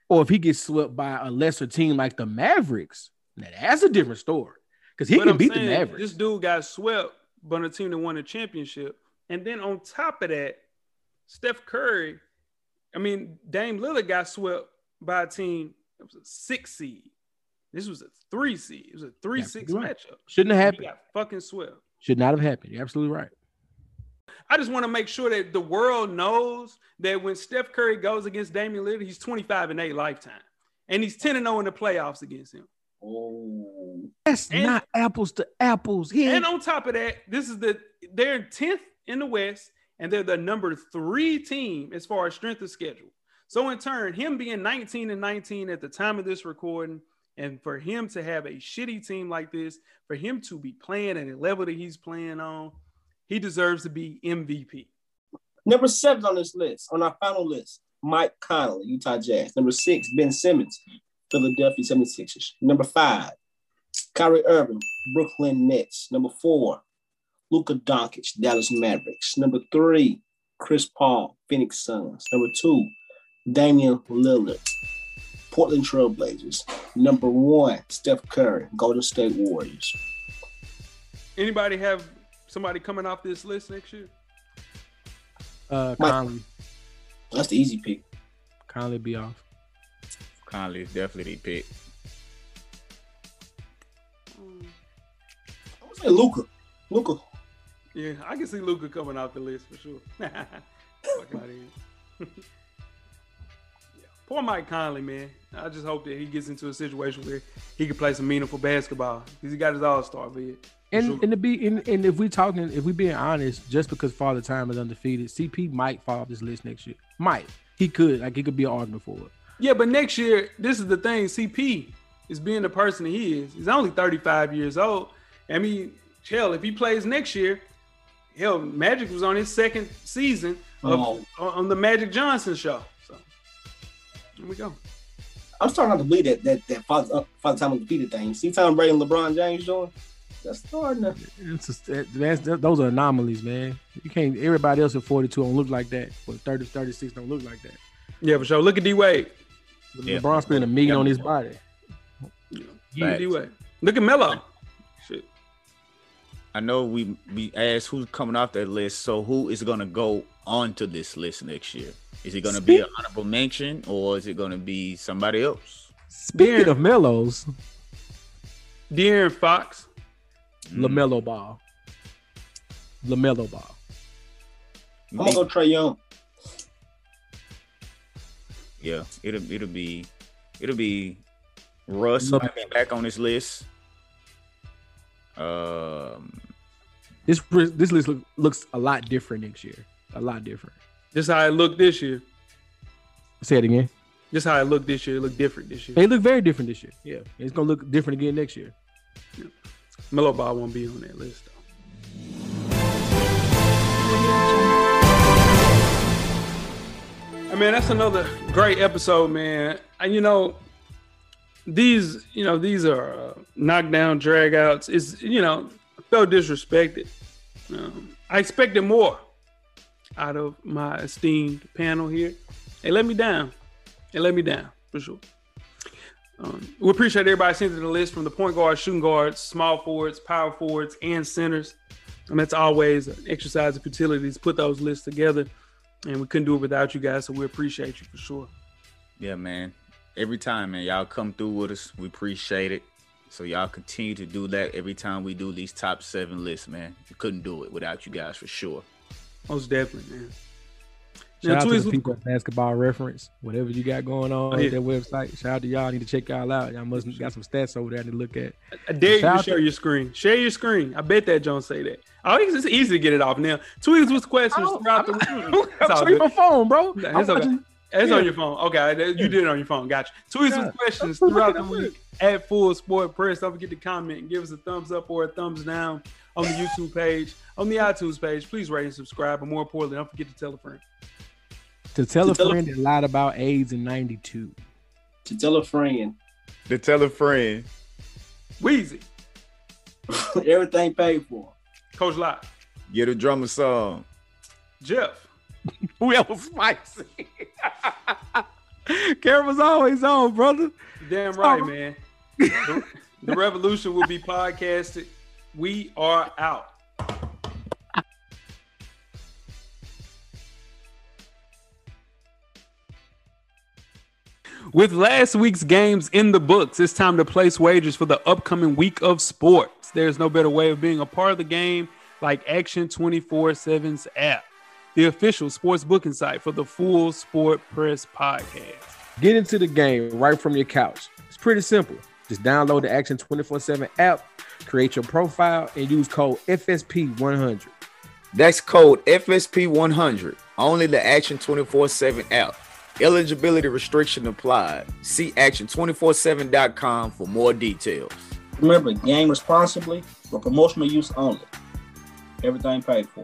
or if he gets swept by a lesser team like the Mavericks, now that's a different story. Because he But can I'm beat saying, the Mavericks. This dude got swept by a team that won a championship. And then on top of that, Steph Curry, I mean, Dame Lillard got swept by a team that was a six seed. This was a three seed. It was a three six right. matchup. Shouldn't have happened. got fucking swept. Should not have happened. You're absolutely right. I just want to make sure that the world knows that when Steph Curry goes against Damian Lillard, he's 25 and 8 lifetime. And he's 10 and 0 in the playoffs against him. Oh, That's And- not apples to apples. He And on top of that, this is the they're 10th in the West, and they're the number three team as far as strength of schedule. So in turn, him being 19 and 19 at the time of this recording, and for him to have a shitty team like this, for him to be playing at a level that he's playing on, he deserves to be MVP. number seven on this list, on our final list, Mike Conley, Utah Jazz. Number six, Ben Simmons, Philadelphia 76ers. Number five, Kyrie Irving, Brooklyn Nets. Number four, Luka Doncic, Dallas Mavericks. Number three, Chris Paul, Phoenix Suns. Number two, Damian Lillard, Portland Trailblazers. Number one, Steph Curry, Golden State Warriors. Anybody have somebody coming off this list next year? uh, Mike- Conley, That's the easy pick. Conley be off. Conley is definitely the pick. I would say Luka. Luka. Yeah, I can see Luka coming off the list for sure. [laughs] [laughs] Poor Mike Conley, man. I just hope that he gets into a situation where he can play some meaningful basketball because he got his All Star bid. And Sure. and to be and, and if we talking if we being honest, just because Father Time is undefeated, CP might fall off this list next year. Might he could like he could be an argument for it. Yeah, but next year, this is the thing. CP is being the person he is. He's only 35 years old. I mean, hell, if he plays next year, hell, Magic was on his second season of, Oh. on on the Magic Johnson show. So here we go. I'm starting not to believe that that that father, uh, father time undefeated thing. See Tom Brady and LeBron James doing? That's starting to. It's just, that- that's, that- those are anomalies, man. You can't. Everybody else at 42 don't look like that, but 30, 36 don't look like that. Yeah, for sure. Look at D Wade. But Yeah. LeBron spending a million on his body. Yeah, D Wade. Look at Melo. Shit. I know we we asked who's coming off that list. So who is gonna go onto this list next year? Is it gonna be an honorable mention or is it gonna be somebody else? Speaking of Mellows, De'Aaron Fox. Mm. Lamelo Ball, Lamelo Ball. I'm gonna go Trae Young. Yeah, it'll it'll be it'll be Russ Look- might be back on this list. Um, This this list look, looks a lot different next year. A lot different. This how it looked this year. Say it again. This how it looked this year. It looked different this year. They look very different this year. Yeah, it's gonna look different again next year. Melo Ball won't be on that list though. I mean, that's another great episode, man. And you know, these, you know, these are uh, knockdown dragouts. Is you know, I felt disrespected. Um, I expected more out of my esteemed panel here. They let me down. They let me down for sure. Um, we appreciate everybody sending the list from the point guards, shooting guards, small forwards, power forwards, and centers. And that's always an exercise of futility to put those lists together. And we couldn't do it without you guys, so we appreciate you for sure. Yeah, man. Every time, man, y'all come through with us. We appreciate it. So y'all continue to do that every time we do these top seven lists, man. We couldn't do it without you guys for sure. Most definitely, man. Shout Now, out to the people at Basketball Reference. Whatever you got going on Oh, yeah. at their website, shout out to y'all. I need to check y'all out. Y'all must got some stats over there to look at. I dare you to share to- your screen. Share your screen. I bet that John say that. Oh, it's it's easy to get it off now. Tweets with questions oh, throughout the week. [laughs] It's all I'm my phone, bro. Nah, I'm okay. watching- It's Yeah. on your phone. Okay, you did it on your phone. Gotcha. Tweets Yeah. with questions [laughs] throughout the week at Full Sport Press. Don't forget to comment and give us a thumbs up or a thumbs down on the YouTube page, on the iTunes page. Please rate and subscribe. And more importantly, don't forget to tell a friend. To tell To a tell a- friend that lied about AIDS in '92. To tell a friend, To tell a friend. Weezy, [laughs] everything paid for. Coach Lot, Get a drummer song. Jeff, [laughs] Well, spicy. [laughs] Camera's always on, brother. damn right, man. the, the revolution will be podcasted. We are out. With last week's games in the books, it's time to place wagers for the upcoming week of sports. There's no better way of being a part of the game like Action 24 7's app, the official sports booking site for the Full Sport Press podcast. Get into the game right from your couch. It's pretty simple. Just download the Action 24/7 app, create your profile, and use code FSP100. That's code FSP100. Only the Action 24 7 app. Eligibility restriction applied. See action247.com for more details. Remember, game responsibly for promotional use only. Everything paid for.